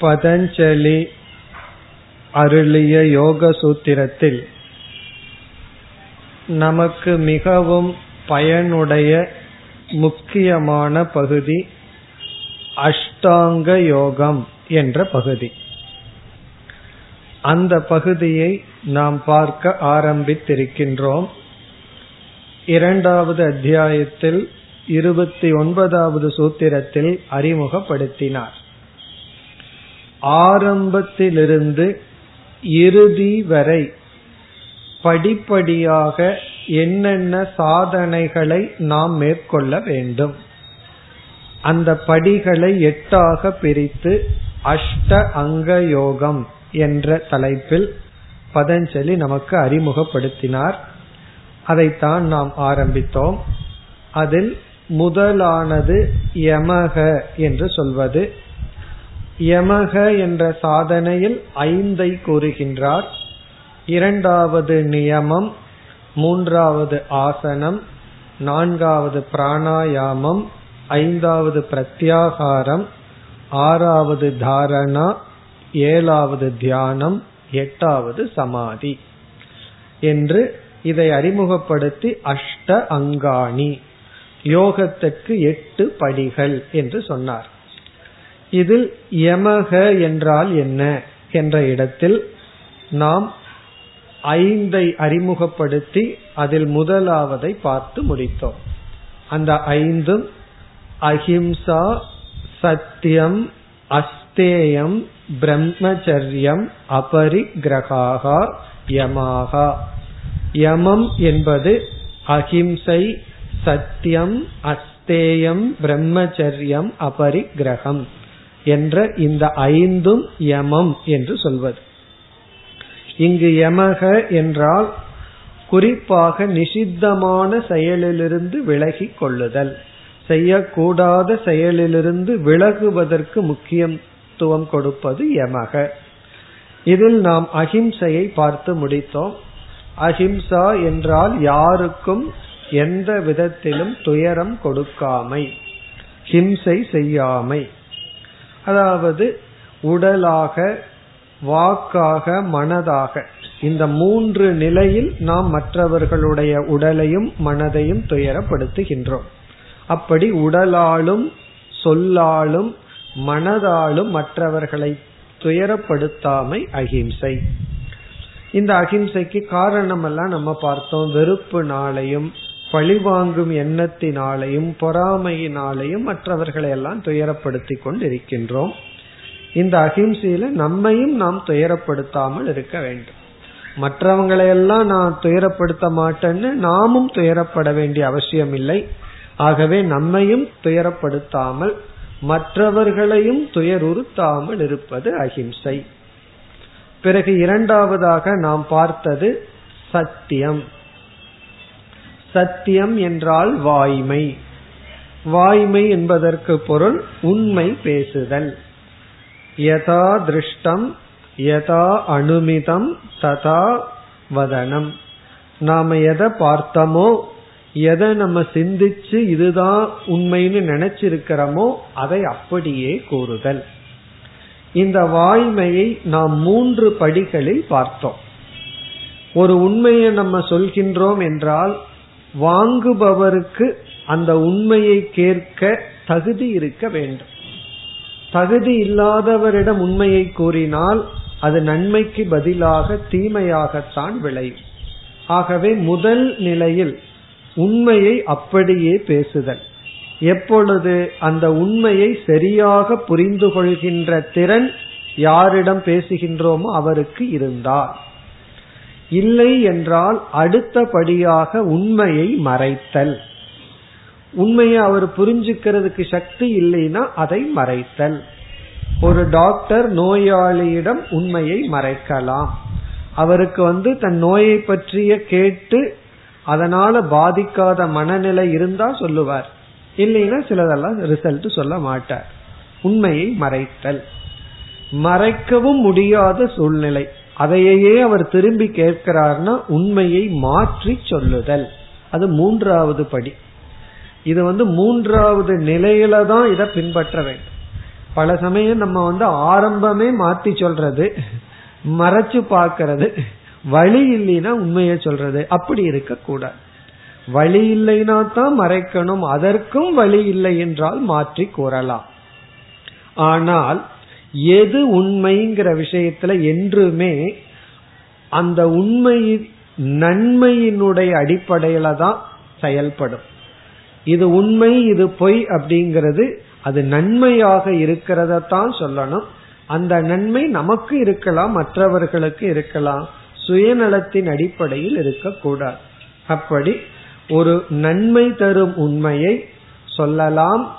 பதஞ்சலி அருளிய யோக சூத்திரத்தில் நமக்கு மிகவும் பயனுடைய முக்கியமான பகுதி அஷ்டாங்க யோகம் என்ற பகுதி அந்த பகுதியை நாம் பார்க்க ஆரம்பித்திருக்கின்றோம் இரண்டாவது அத்தியாயத்தில் இருபத்தி ஒன்பதாவது சூத்திரத்தில் அறிமுகப்படுத்தினார் ஆரம்பத்திலிருந்து இறுதி வரை படிப்படியாக என்னென்ன சாதனைகளை நாம் மேற்கொள்ள வேண்டும். அந்த படிகளை எட்டாக பிரித்து அஷ்ட அங்க யோகம் என்ற தலைப்பில் பதஞ்சலி நமக்கு அறிமுகப்படுத்தினார். அதைத்தான் நாம் ஆரம்பித்தோம். அதில் முதலானது யமக என்று சொல்வது. யமக என்ற சாதனையில் ஐந்தை கூறுகின்றார். இரண்டாவது நியமம் மூன்றாவது ஆசனம் நான்காவது பிராணாயாமம் ஐந்தாவது பிரத்யாகாரம் ஆறாவது தாரணா ஏழாவது தியானம் எட்டாவது சமாதி என்று இதை அறிமுகப்படுத்தி அஷ்ட அங்காணி யோகத்துக்கு எட்டு படிகள் என்று சொன்னார். இதில் யமக என்றால் என்ன என்ற இடத்தில் நாம் ஐந்தை அறிமுகப்படுத்தி அதில் முதலாவதை பார்த்து முடித்தோம். அந்த ஐந்தும் அஹிம்சா சத்தியம் அஸ்தேயம் பிரம்மச்சரியம் அபரிக்கிரகாகா யமாகா. யமம் என்பது அஹிம்சை சத்தியம் அஸ்தேயம் பிரம்மச்சரியம் அபரிக்கிரகம் என்ற இந்த ஐந்தும் யமம் என்று சொல்வது. இங்கு யமக என்றால் குறிப்பாக நிஷித்தமான செயலிலிருந்து விலகி கொள்ளுதல். செய்யக்கூடாத செயலிலிருந்து விலகுவதற்கு முக்கியத்துவம் கொடுப்பது யமக. இதில் நாம் அஹிம்சையை பார்த்து முடித்தோம். அஹிம்சா என்றால் யாருக்கும் எந்த விதத்திலும் துயரம் கொடுக்காமை ஹிம்சை செய்யாமை. அதாவது உடலாக வாக்காக மனதாக. இந்த மூன்று நிலையில் நாம் மற்றவர்களுடைய உடலையும் மனதையும் துயரப்படுத்துகின்றோம். அப்படி உடலாலும் சொல்லாலும் மனதாலும் மற்றவர்களை துயரப்படுத்தாமை அகிம்சை. இந்த அகிம்சைக்கு காரணம் எல்லாம் நம்ம பார்த்தோம். வெறுப்பு நாளையும் பழிவாங்கும் எண்ணத்தினாலையும் பொறாமையினாலையும் மற்றவர்களை எல்லாம் துயரப்படுத்தி கொண்டிருக்கின்றோம். இந்த அகிம்சையில நம்மையும் நாம் துயரப்படுத்தாமல் இருக்க வேண்டும். மற்றவங்களையெல்லாம் நான் துயரப்படுத்த மாட்டேன்னு நாமும் துயரப்பட வேண்டிய அவசியம் இல்லை ஆகவே நம்மையும் துயரப்படுத்தாமல் மற்றவர்களையும் துயருறுத்தாமல் இருப்பது அகிம்சை. பிறகு இரண்டாவதாக நாம் பார்த்தது சத்தியம். சத்தியம் என்றால் வாய்மை. வாய்மை என்பதற்கு பொருள் உண்மை பேசுதல். யதா திருஷ்டம் யதா அனுமிதம் ததா வதனம். நாம எதை பார்த்தோமோ எதை நம்ம சிந்திச்சு இதுதான் உண்மைன்னு நினைச்சிருக்கிறோமோ அதை அப்படியே கூறுதல். இந்த வாய்மையை நாம் மூன்று படிகளில் பார்த்தோம். ஒரு உண்மையை நம்ம சொல்கின்றோம் என்றால் வாங்குபவருக்கு அந்த உண்மையை கேட்க தகுதி இருக்க வேண்டும். தகுதி இல்லாதவரிடம் உண்மையை கூறினால் அது நன்மைக்கு பதிலாக தீமையாகத்தான் விளையும். ஆகவே முதல் நிலையில் உண்மையை அப்படியே பேசுதல். எப்பொழுது அந்த உண்மையை சரியாக புரிந்து கொள்கின்ற திறன் யாரிடம் பேசுகின்றோமோ அவருக்கு இருந்தால். இல்லை என்றால் அடுத்தபடியாக உண்மையை மறைத்தல். உண்மையை அவர் புரிஞ்சுக்கிறதுக்கு சக்தி இல்லைன்னா அதை மறைத்தல். ஒரு டாக்டர் நோயாளியிடம் உண்மையை மறைக்கலாம். அவருக்கு வந்து தன் நோயை பற்றிய கேட்டு அதனால பாதிக்காத மனநிலை இருந்தா சொல்லுவார். இல்லைன்னா சிலதெல்லாம் ரிசல்ட் சொல்ல மாட்டார். உண்மையை மறைத்தல். மறைக்கவும் முடியாத சூழ்நிலை. அதையே அவர் திரும்பி கேட்கிறார்னா உண்மையை மாற்றி சொல்லுதல். அது மூன்றாவது படி. இது வந்து மூன்றாவது நிலையில தான் இதை பின்பற்ற வேண்டும். பல சமயம் நம்ம வந்து ஆரம்பமே மாத்தி சொல்றது மறைச்சு பார்க்கறது வழி இல்லைன்னா உண்மையை சொல்றது. அப்படி இருக்க கூடாது வழி இல்லைனா தான் மறைக்கணும். அதற்கும் வழி இல்லை என்றால் மாற்றி கூறலாம். ஆனால் எது உண்மைங்கிற விஷயத்துல என்றுமே அந்த உண்மை நன்மையினுடைய அடிப்படையில தான் செயல்படும். இது உண்மை இது பொய் அப்படிங்கிறது அது நன்மையாக இருக்கிறத தான் சொல்லணும். அந்த நன்மை நமக்கு இருக்கலாம் மற்றவர்களுக்கு இருக்கலாம். சுயநலத்தின் அடிப்படையில் இருக்கக்கூடாது. அப்படி ஒரு நன்மை தரும் உண்மையை சொல்லலாம்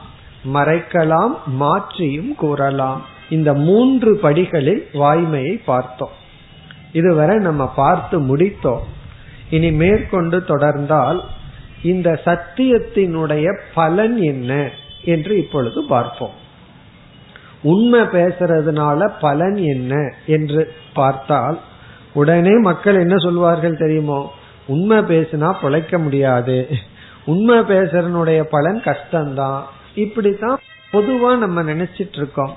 மறைக்கலாம் மாற்றியும் கூறலாம். இந்த மூன்று படிகளில் வாய்மையை பார்த்தோம். இதுவரை நம்ம பார்த்து முடித்தோம். இனி மேற்கொண்டு தொடர்ந்தால் இந்த சத்தியத்தினுடைய பலன் என்ன என்று இப்பொழுது பார்ப்போம். உண்மை பேசுறதுனால பலன் என்ன என்று பார்த்தால் உடனே மக்கள் என்ன சொல்வார்கள் தெரியுமோ? உண்மை பேசினா பிழைக்க முடியாது. உண்மை பேசுறனுடைய பலன் கஷ்டம்தான். இப்படித்தான் பொதுவா நம்ம நினைச்சிட்டு இருக்கோம்.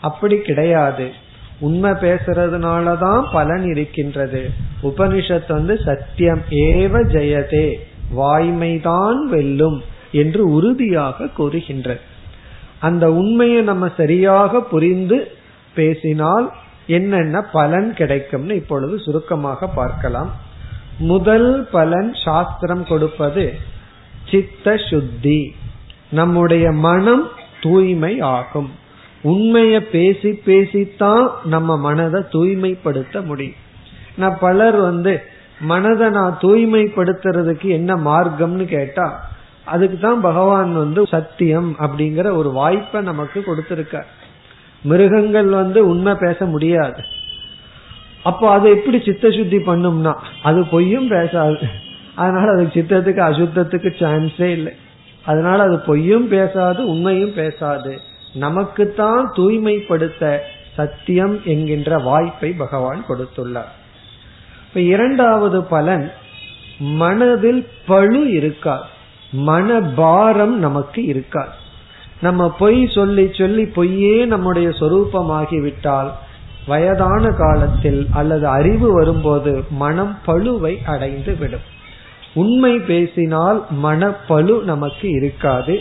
அப்படி கிடையாது. உண்மை பேசுறதுனாலதான் பலன் இருக்கின்றது. உபனிஷத் வந்து சத்தியம் ஏவ ஜெயதே வாய்மைதான் வெல்லும் என்று உறுதியாக கூறுகின்றது அந்த உண்மையை நம்ம சரியாக புரிந்து பேசினால் என்னென்ன பலன் கிடைக்கும்னு இப்பொழுது சுருக்கமாக பார்க்கலாம். முதல் பலன் சாஸ்திரம் கொடுப்பது சித்த சுத்தி நம்முடைய மனம் தூய்மை ஆகும். உண்மைய பேசி பேசித்தான் நம்ம மனதை தூய்மைப்படுத்த முடியும். நான் பலர் வந்து மனதை நான் தூய்மைப்படுத்துறதுக்கு என்ன மார்க்கம்னு கேட்டா அதுக்கு தான் பகவான் வந்து சத்தியம் அப்படிங்கிற ஒரு வாய்ப்பை நமக்கு கொடுத்திருக்க மிருகங்கள் வந்து உண்மை பேச முடியாது. அப்போ அதை எப்படி சித்த சுத்தி பண்ணும்னா அது பொய்யும் பேசாது. அதனால அதுக்கு சித்தத்துக்கு அசுத்தத்துக்கு சான்ஸே இல்லை. அதனால அது பொய்யும் பேசாது உண்மையும் பேசாது. நமக்குத்தான் தூய்மைப்படுத்த சத்தியம் என்கின்ற வாய்ப்பை பகவான் கொடுத்துள்ளார். இப்ப இரண்டாவது பலன் மனதில் பழு இருக்காது. மன பாரம் நமக்கு இருக்காது. நம்ம பொய் சொல்லி சொல்லி பொய்யே நம்முடைய சொரூபமாகிவிட்டால் வயதான காலத்தில் அல்லது அறிவு வரும்போது மனம் பழுவை அடைந்து விடும். உண்மை பேசினால் மனப்பழு நமக்கு இருக்காது.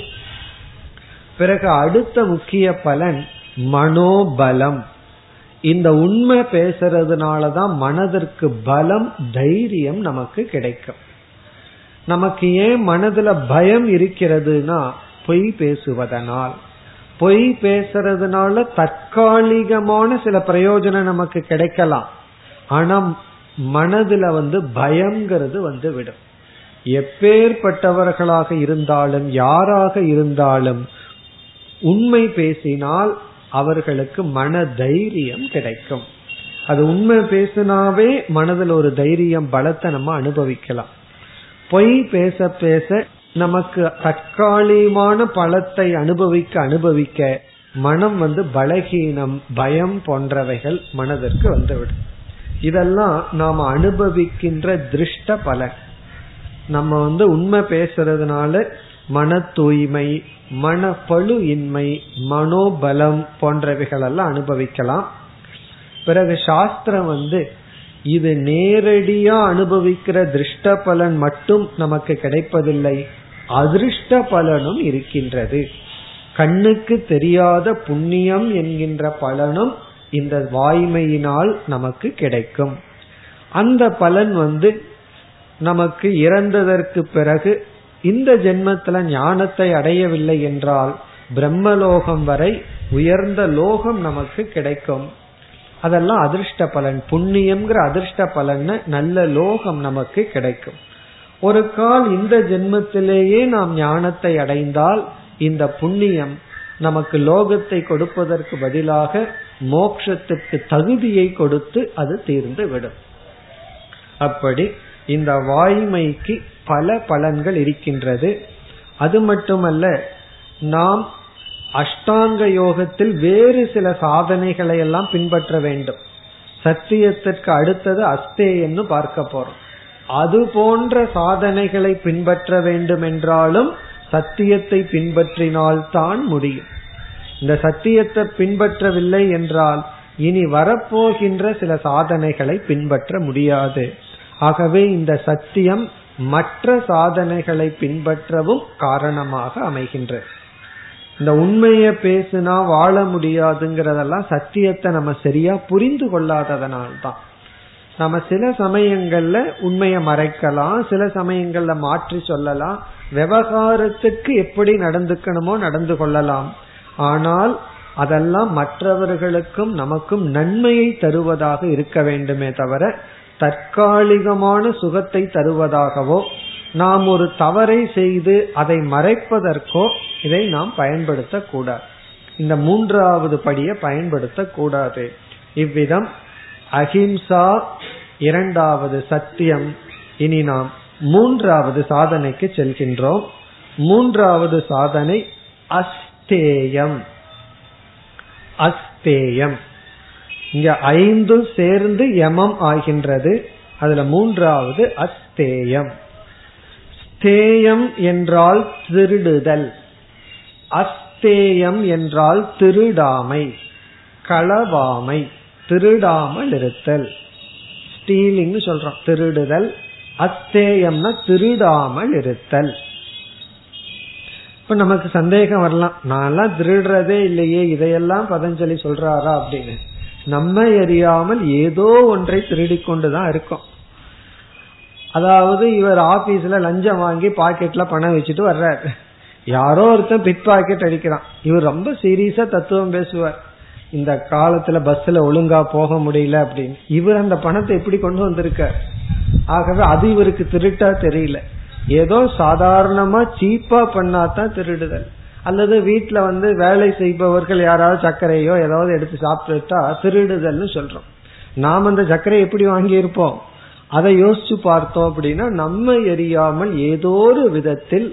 பிறகு அடுத்த முக்கிய பலன் மனோபலம். இந்த உண்மை பேசுறதுனாலதான் மனதிற்கு பலம் தைரியம் நமக்கு கிடைக்கும். நமக்கு ஏன் மனதுல பயம் இருக்கிறதுனா பொய் பேசுவதனால். பொய் பேசுறதுனால தற்காலிகமான சில பிரயோஜனம் நமக்கு கிடைக்கலாம். ஆனா மனதுல வந்து பயம்ங்கிறது வந்து விடும் எப்பேற்பட்டவர்களாக இருந்தாலும் யாராக இருந்தாலும் உண்மை பேசினால் அவர்களுக்கு மன தைரியம் கிடைக்கும். அது உண்மை பேசினாவே மனதில் ஒரு தைரியம் பலத்தை நம்ம அனுபவிக்கலாம். பொய் பேச பேச நமக்கு தற்காலிகமான பலத்தை அனுபவிக்க அனுபவிக்க மனம் வந்து பலகீனம் பயம் போன்றவைகள் மனதிற்கு வந்துவிடும். இதெல்லாம் நாம் அனுபவிக்கின்ற திருஷ்ட பலன். நம்ம வந்து உண்மை பேசுறதுனால மன தூய்மை மன இன்மை மனோபலம் போன்றவைகள் எல்லாம் அனுபவிக்கலாம். பிறகு சாஸ்திரம் வந்து இது நேரடியா அனுபவிக்கிற திருஷ்ட பலன் மட்டும் நமக்கு கிடைப்பதில்லை அதிருஷ்ட பலனும் இருக்கின்றது. கண்ணுக்கு தெரியாத புண்ணியம் என்கின்ற பலனும் இந்த வாய்மையினால் நமக்கு கிடைக்கும். அந்த பலன் வந்து நமக்கு இறந்ததற்கு பிறகு இந்த ஜென்மத்துல ஞானத்தை அடையவில்லை என்றால் பிரம்மலோகம் வரை உயர்ந்த லோகம் நமக்கு கிடைக்கும். அதெல்லாம் அதிர்ஷ்ட பலன். புண்ணியம்ங்கிற அதிர்ஷ்ட பலன் நல்ல லோகம் நமக்கு கிடைக்கும். ஒரு கால் இந்த ஜென்மத்திலேயே நாம் ஞானத்தை அடைந்தால் இந்த புண்ணியம் நமக்கு லோகத்தை கொடுப்பதற்கு பதிலாக மோக்ஷத்துக்கு தகுதியை கொடுத்து அது தீர்ந்து விடும் அப்படி இந்த வாய்மைக்கு பல பலன்கள் இருக்கின்றது. அது மட்டுமல்ல நாம் அஷ்டாங்க யோகத்தில் வேறு சில சாதனைகளை எல்லாம் பின்பற்ற வேண்டும். சத்தியத்திற்கு அடுத்தது அஸ்தேயன்னு பார்க்க போறோம். அது போன்ற சாதனைகளை பின்பற்ற வேண்டும் என்றாலும் சத்தியத்தை பின்பற்றினால்தான் முடியும். இந்த சத்தியத்தை பின்பற்றவில்லை என்றால் இனி வரப்போகின்ற சில சாதனைகளை பின்பற்ற முடியாது. ஆகவே இந்த சத்தியம் மற்ற சாதனைகளை பின்பற்றவும் காரணமாக அமைகின்றது இந்த உண்மையை பேசுனா வாழ முடியாதுங்கிறதெல்லாம் சத்தியத்தை நம்ம சரியா புரிந்து கொள்ளாததனால்தான். நம்ம சில சமயங்கள்ல உண்மையை மறைக்கலாம் சில சமயங்கள்ல மாற்றி சொல்லலாம் விவகாரத்துக்கு எப்படி நடந்துக்கணுமோ நடந்து கொள்ளலாம். ஆனால் அதெல்லாம் மற்றவர்களுக்கும் நமக்கும் நன்மையை தருவதாக இருக்க வேண்டுமே தவிர தற்காலிகமான சுகத்தை தருவதாகவோ நாம் ஒரு தவறை செய்து அதை மறைப்பதற்கோ இதை நாம் பயன்படுத்தக்கூடாது. இந்த மூன்றாவது படியை பயன்படுத்தக்கூடாது. இவ்விதம் அஹிம்சா இரண்டாவது சத்தியம். இனி நாம் மூன்றாவது சாதனைக்கு செல்கின்றோம். மூன்றாவது சாதனை அஸ்தேயம். அஸ்தேயம். இங்க ஐந்தும் சேர்ந்து யமம் ஆகின்றது. அதுல மூன்றாவது அஸ்தேயம். ஸ்தேயம் என்றால் திருடுதல். அஸ்தேயம் என்றால் திருடாமை. களவாமை. திருடாமல் இருத்தல் ஸ்டீலிங் சொல்றோம். திருடுதல். அத்தேயம்னா திருடாமல் இருத்தல் இப்ப நமக்கு சந்தேகம் வரலாம். நான் எல்லாம் திருடுறதே இல்லையே. இதையெல்லாம் பதஞ்சலி சொல்றாரா அப்படின்னு. நம்ம எரியாமல் ஏதோ ஒன்றை திருடி கொண்டுதான் இருக்கோம். அதாவது இவர் ஆபீஸ்ல லஞ்சம் வாங்கி பாக்கெட்ல பணம் வச்சுட்டு வர்றாரு. யாரோ ஒருத்தன் பிட் பாக்கெட் அடிக்கிறான். இவர் ரொம்ப சீரியஸா தத்துவம் பேசுவார். இந்த காலத்துல பஸ்ல ஒழுங்கா போக முடியல அப்படின்னு. இவர் அந்த பணத்தை எப்படி கொண்டு வந்திருக்கார்? ஆகவே அது இவருக்கு திருட்டா தெரியல. ஏதோ சாதாரணமா சீப்பா பண்ணாதான் திருடுதல். அல்லது வீட்டுல வந்து வேலை செய்பவர்கள் யாராவது சர்க்கரையோ ஏதாவது எடுத்து சாப்பிட்டுட்டா திருடுதல்னு சொல்றோம். நாம் அந்த சர்க்கரை எப்படி வாங்கியிருப்போம்? அதை யோசிச்சு பார்த்தோம் அப்படின்னா நம்ம எரியாமல் ஏதோ ஒரு விதத்தில்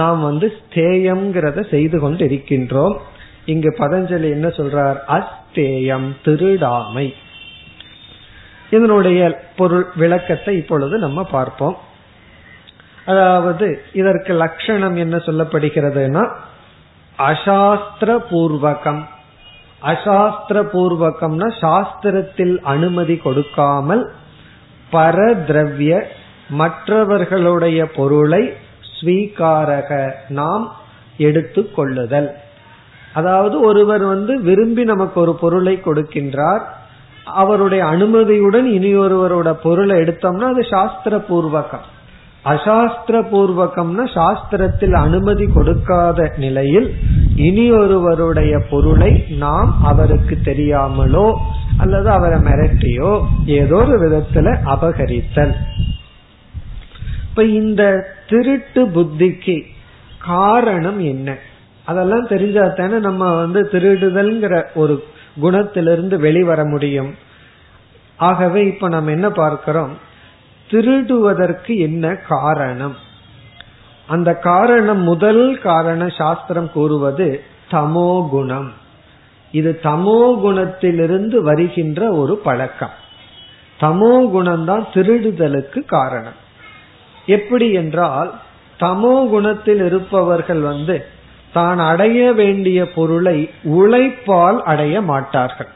நாம் வந்து ஸ்தேயம்ங்கிறத செய்து கொண்டு இருக்கின்றோம் இங்கு பதஞ்சலி என்ன சொல்றார்? அஸ்தேயம் திருடாமை. இதனுடைய பொருள் விளக்கத்தை இப்பொழுது நம்ம பார்ப்போம். அதாவது இதற்கு லட்சணம் என்ன சொல்லப்படுகிறதுனா அசாஸ்திர பூர்வகம் அசாஸ்திர பூர்வகம்னா சாஸ்திரத்தில் அனுமதி கொடுக்காமல் பரதிரவிய மற்றவர்களுடைய பொருளை ஸ்வீகாரக நாம் எடுத்து கொள்ளுதல். அதாவது ஒருவர் வந்து விரும்பி நமக்கு ஒரு பொருளை கொடுக்கின்றார். அவருடைய அனுமதியுடன் இனி ஒருவரோட பொருளை எடுத்தோம்னா அது சாஸ்திர பூர்வகம் அசாஸ்திர பூர்வகம்னா சாஸ்திரத்தில் அனுமதி கொடுக்காத நிலையில் இனி ஒருவருடைய பொருளை நாம் அவருக்கு தெரியாமலோ அல்லது அவரை மிரட்டியோ ஏதோ ஒரு விதத்துல அபகரித்தல். இப்ப இந்த திருட்டு புத்திக்கு காரணம் என்ன? அதெல்லாம் தெரிஞ்சா தானே நம்ம வந்து திருடுதல்ங்கிற ஒரு குணத்திலிருந்து வெளிவர முடியும். ஆகவே இப்ப நம்ம என்ன பார்க்கிறோம்? திருடுவதற்கு என்ன காரணம்? அந்த காரணம் முதல் காரணம் சாஸ்திரம் கூறுவது தமோ குணம். இது தமோ குணத்திலிருந்து வருகின்ற ஒரு பழக்கம். தமோ குணம்தான் திருடுதலுக்கு காரணம். எப்படி என்றால் தமோ குணத்தில் இருப்பவர்கள் வந்து தான் அடைய வேண்டிய பொருளை உழைப்பால் அடைய மாட்டார்கள்.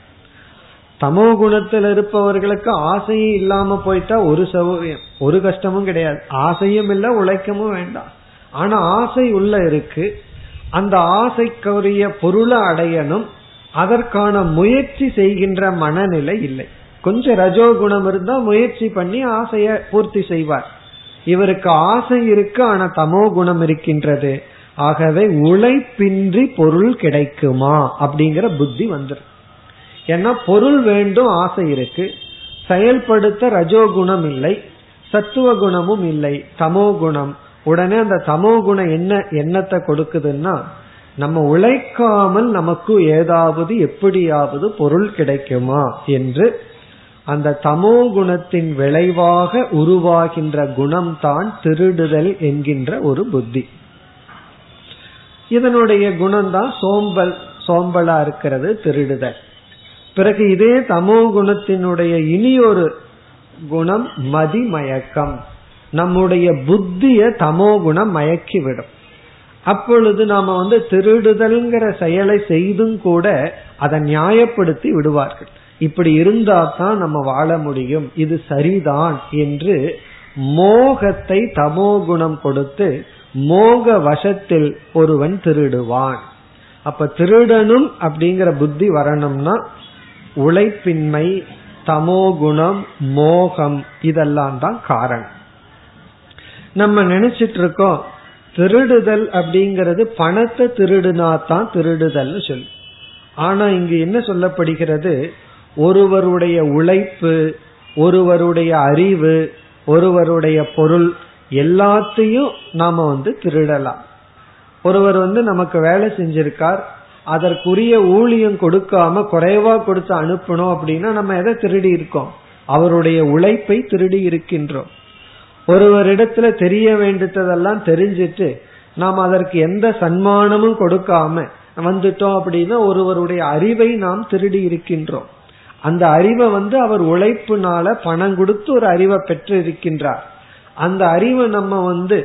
தமோ குணத்தில் இருப்பவர்களுக்கு ஆசையும் இல்லாம போயிட்டா ஒரு சௌகரியம். ஒரு கஷ்டமும் கிடையாது. ஆசையும் இல்லை உழைக்கமும் வேண்டாம். ஆனா ஆசை உள்ள இருக்கு. அந்த ஆசைக்குரிய பொருளை அடையணும். அதற்கான முயற்சி செய்கின்ற மனநிலை இல்லை. கொஞ்சம் ரஜோ குணம் இருந்தா முயற்சி பண்ணி ஆசைய பூர்த்தி செய்வார். இவருக்கு ஆசை இருக்கு ஆனா தமோ குணம் இருக்கின்றது. ஆகவே உழைப்பின்றி பொருள் கிடைக்குமா அப்படிங்கிற புத்தி வந்துடும் ஏன்னா பொருள் வேண்டும் ஆசை இருக்கு. செயல்படுத்த ரஜோகுணம் இல்லை சத்துவ குணமும் இல்லை தமோ குணம். உடனே அந்த தமோ குணம் என்ன எண்ணத்தை கொடுக்குதுன்னா நம்ம உழைக்காமல் நமக்கு ஏதாவது எப்படியாவது பொருள் கிடைக்குமா என்று அந்த தமோ குணத்தின் விளைவாக உருவாகின்ற குணம்தான் திருடுதல் என்கின்ற ஒரு புத்தி. இதனுடைய குணம்தான் சோம்பல் சோம்பலா இருக்கிறது திருடுதல். பிறகு இதே தமோ குணத்தினுடைய இனி ஒரு குணம் மதிமயக்கம். நம்முடைய புத்திய தமோ குணம் மயக்கிவிடும். அப்பொழுது நாம வந்து திருடுதல்ங்கிற செயலை செய்தும் கூட அதை நியாயப்படுத்தி விடுவார்கள். இப்படி இருந்தா தான் நம்ம வாழ முடியும். இது சரிதான் என்று மோகத்தை தமோ குணம் கொடுத்து மோக வசத்தில் ஒருவன் திருடுவான். அப்ப திருடனும் அப்படிங்கிற புத்தி வரணும்னா உழைப்பின்மை தமோகுணம் மோகம் இதெல்லாம் தான் காரணம். நம்ம நினைச்சிட்டு இருக்கோம் திருடுதல் அப்படிங்கிறது பணத்தை திருடுனா தான் திருடுதல் சொல்லு. ஆனா இங்கு என்ன சொல்லப்படுகிறது? ஒருவருடைய உழைப்பு ஒருவருடைய அறிவு ஒருவருடைய பொருள் எல்லாத்தையும் நாம வந்து திருடலாம். ஒருவர் வந்து நமக்கு வேலை செஞ்சிருக்கார் அதற்குரிய ஊழியம் கொடுக்காம குறைவா கொடுத்து அனுப்பணும் அப்படின்னா நம்ம எதை திருடி இருக்கோம்? அவருடைய உழைப்பை திருடி இருக்கின்றோம். ஒருவரிடத்துல தெரிய வேண்டியதெல்லாம் தெரிஞ்சிட்டு நாம் அதற்கு எந்த சன்மானமும் கொடுக்காம வந்துட்டோம் அப்படின்னா ஒருவருடைய அறிவை நாம் திருடி இருக்கின்றோம். அந்த அறிவை வந்து அவர் உழைப்புனால பணம் கொடுத்து ஒரு அறிவை பெற்று இருக்கின்றார் அந்த அறிவை நம்ம வந்து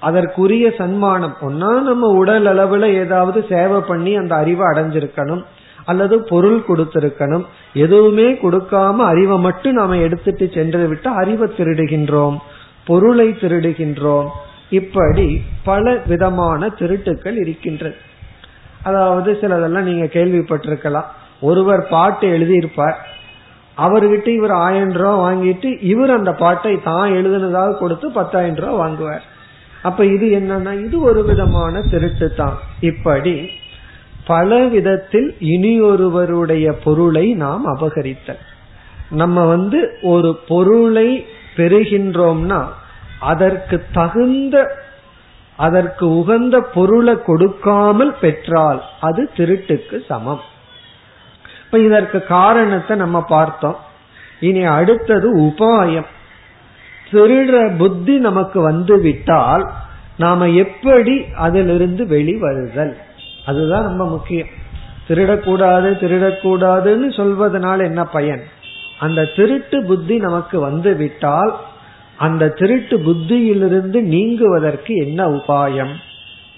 அதற்குரிய சன்மானம். ஒன்னா நம்ம உடல் அளவுல ஏதாவது சேவை பண்ணி அந்த அறிவை அடைஞ்சிருக்கணும். அல்லது பொருள் கொடுத்திருக்கணும். எதுவுமே கொடுக்காம அறிவை மட்டும் நாம எடுத்துட்டு சென்று விட்டு அறிவை திருடுகின்றோம். பொருளை திருடுகின்றோம். இப்படி பல விதமான திருட்டுக்கள் இருக்கின்றது அதாவது சிலதெல்லாம் நீங்க கேள்விப்பட்டிருக்கலாம். ஒருவர் பாட்டு எழுதியிருப்பார். அவர்கிட்ட இவர் ஆயிரம் ரூபாய் வாங்கிட்டு இவர் அந்த பாட்டை தான் எழுதுனதாக கொடுத்து பத்தாயிரம் ரூபாய் வாங்குவார். அப்ப இது என்னன்னா இது ஒரு விதமான திருட்டு தான் இப்படி பல விதத்தில் இனியொருவருடைய பொருளை நாம் அபகரித்தல். நம்ம வந்து ஒரு பொருளை பெறுகின்றோம்னா அதற்கு தகுந்த அதற்கு உகந்த பொருளை கொடுக்காமல் பெற்றால் அது திருட்டுக்கு சமம். இப்ப இதற்கு காரணத்தை நம்ம பார்த்தோம். இனி அடுத்தது உபாயம். திருடுற புத்தி நமக்கு வந்து விட்டால் நாம எப்படி அதிலிருந்து வெளிவருதல்? அதுதான் ரொம்ப முக்கியம். திருடக்கூடாது திருடக்கூடாதுன்னு சொல்வதனால என்ன பயன்? அந்த திருட்டு புத்தி நமக்கு வந்து விட்டால் அந்த திருட்டு புத்தியிலிருந்து நீங்குவதற்கு என்ன உபாயம்?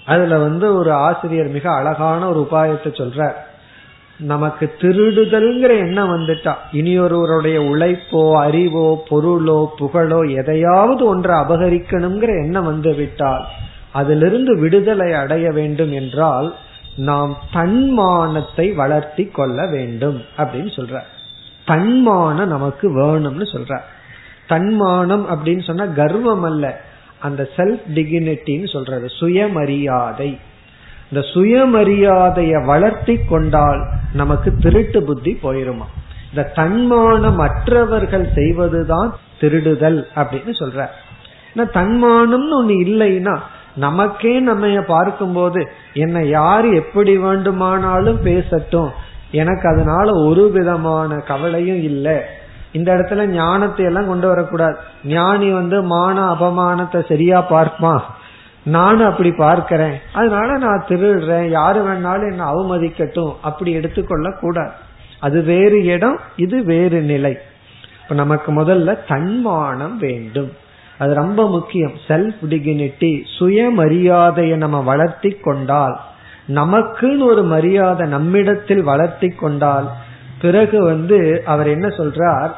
அதுல வந்து ஒரு ஆசிரியர் மிக அழகான ஒரு உபாயத்தை சொல்றார். நமக்கு திருடுதல்ங்கிற எண்ணம் வந்துட்டா. இனியொருவருடைய உழைப்போ அறிவோ பொருளோ புகழோ எதையாவது ஒன்றை அபகரிக்கணுங்கிற எண்ணம் வந்து விட்டால் அதிலிருந்து விடுதலை அடைய வேண்டும் என்றால் நாம் தன்மானத்தை வளர்த்தி கொள்ள வேண்டும் அப்படின்னு சொல்ற. தன்மானம் நமக்கு வேணும்னு சொல்ற. தன்மானம் அப்படின்னு சொன்னா கர்வம் அல்ல. அந்த செல்ஃப் டிகினிட்டின்னு சொல்றது. சுயமரியாதை. இந்த சுயமரியாதைய வளர்த்தி கொண்டால் நமக்கு திருட்டு புத்தி போயிருமா? இந்த தன்மானம் மற்றவர்கள் செய்வதுதான் திருடுதல் அப்படின்னு சொல்ற தன்மானம்னு ஒண்ணு இல்லைன்னா நமக்கே நம்ம பார்க்கும்போது என்னை யாரு எப்படி வேண்டுமானாலும் பேசட்டும். எனக்கு அதனால ஒரு விதமான கவலையும் இல்லை. இந்த இடத்துல ஞானத்தை எல்லாம் கொண்டு வரக்கூடாது. ஞானி வந்து மான அபமானத்தை சரியா பார்ப்பான். நானும் அப்படி பார்க்கிறேன். அதனால நான் திருடுறேன். யாரு வேணாலும் என்ன அவமதிக்கட்டும். அப்படி எடுத்துக்கொள்ள கூடாது அது வேறு இடம் இது வேறு நிலை. இப்ப நமக்கு முதல்ல தன்மானம் வேண்டும். அது ரொம்ப முக்கியம். செல்ஃப் டிகினிட்டி சுயமரியாதையை நம்ம வளர்த்தி கொண்டால் நமக்குன்னு ஒரு மரியாதை நம்மிடத்தில் வளர்த்தி கொண்டால் பிறகு வந்து அவர் என்ன சொல்றார்?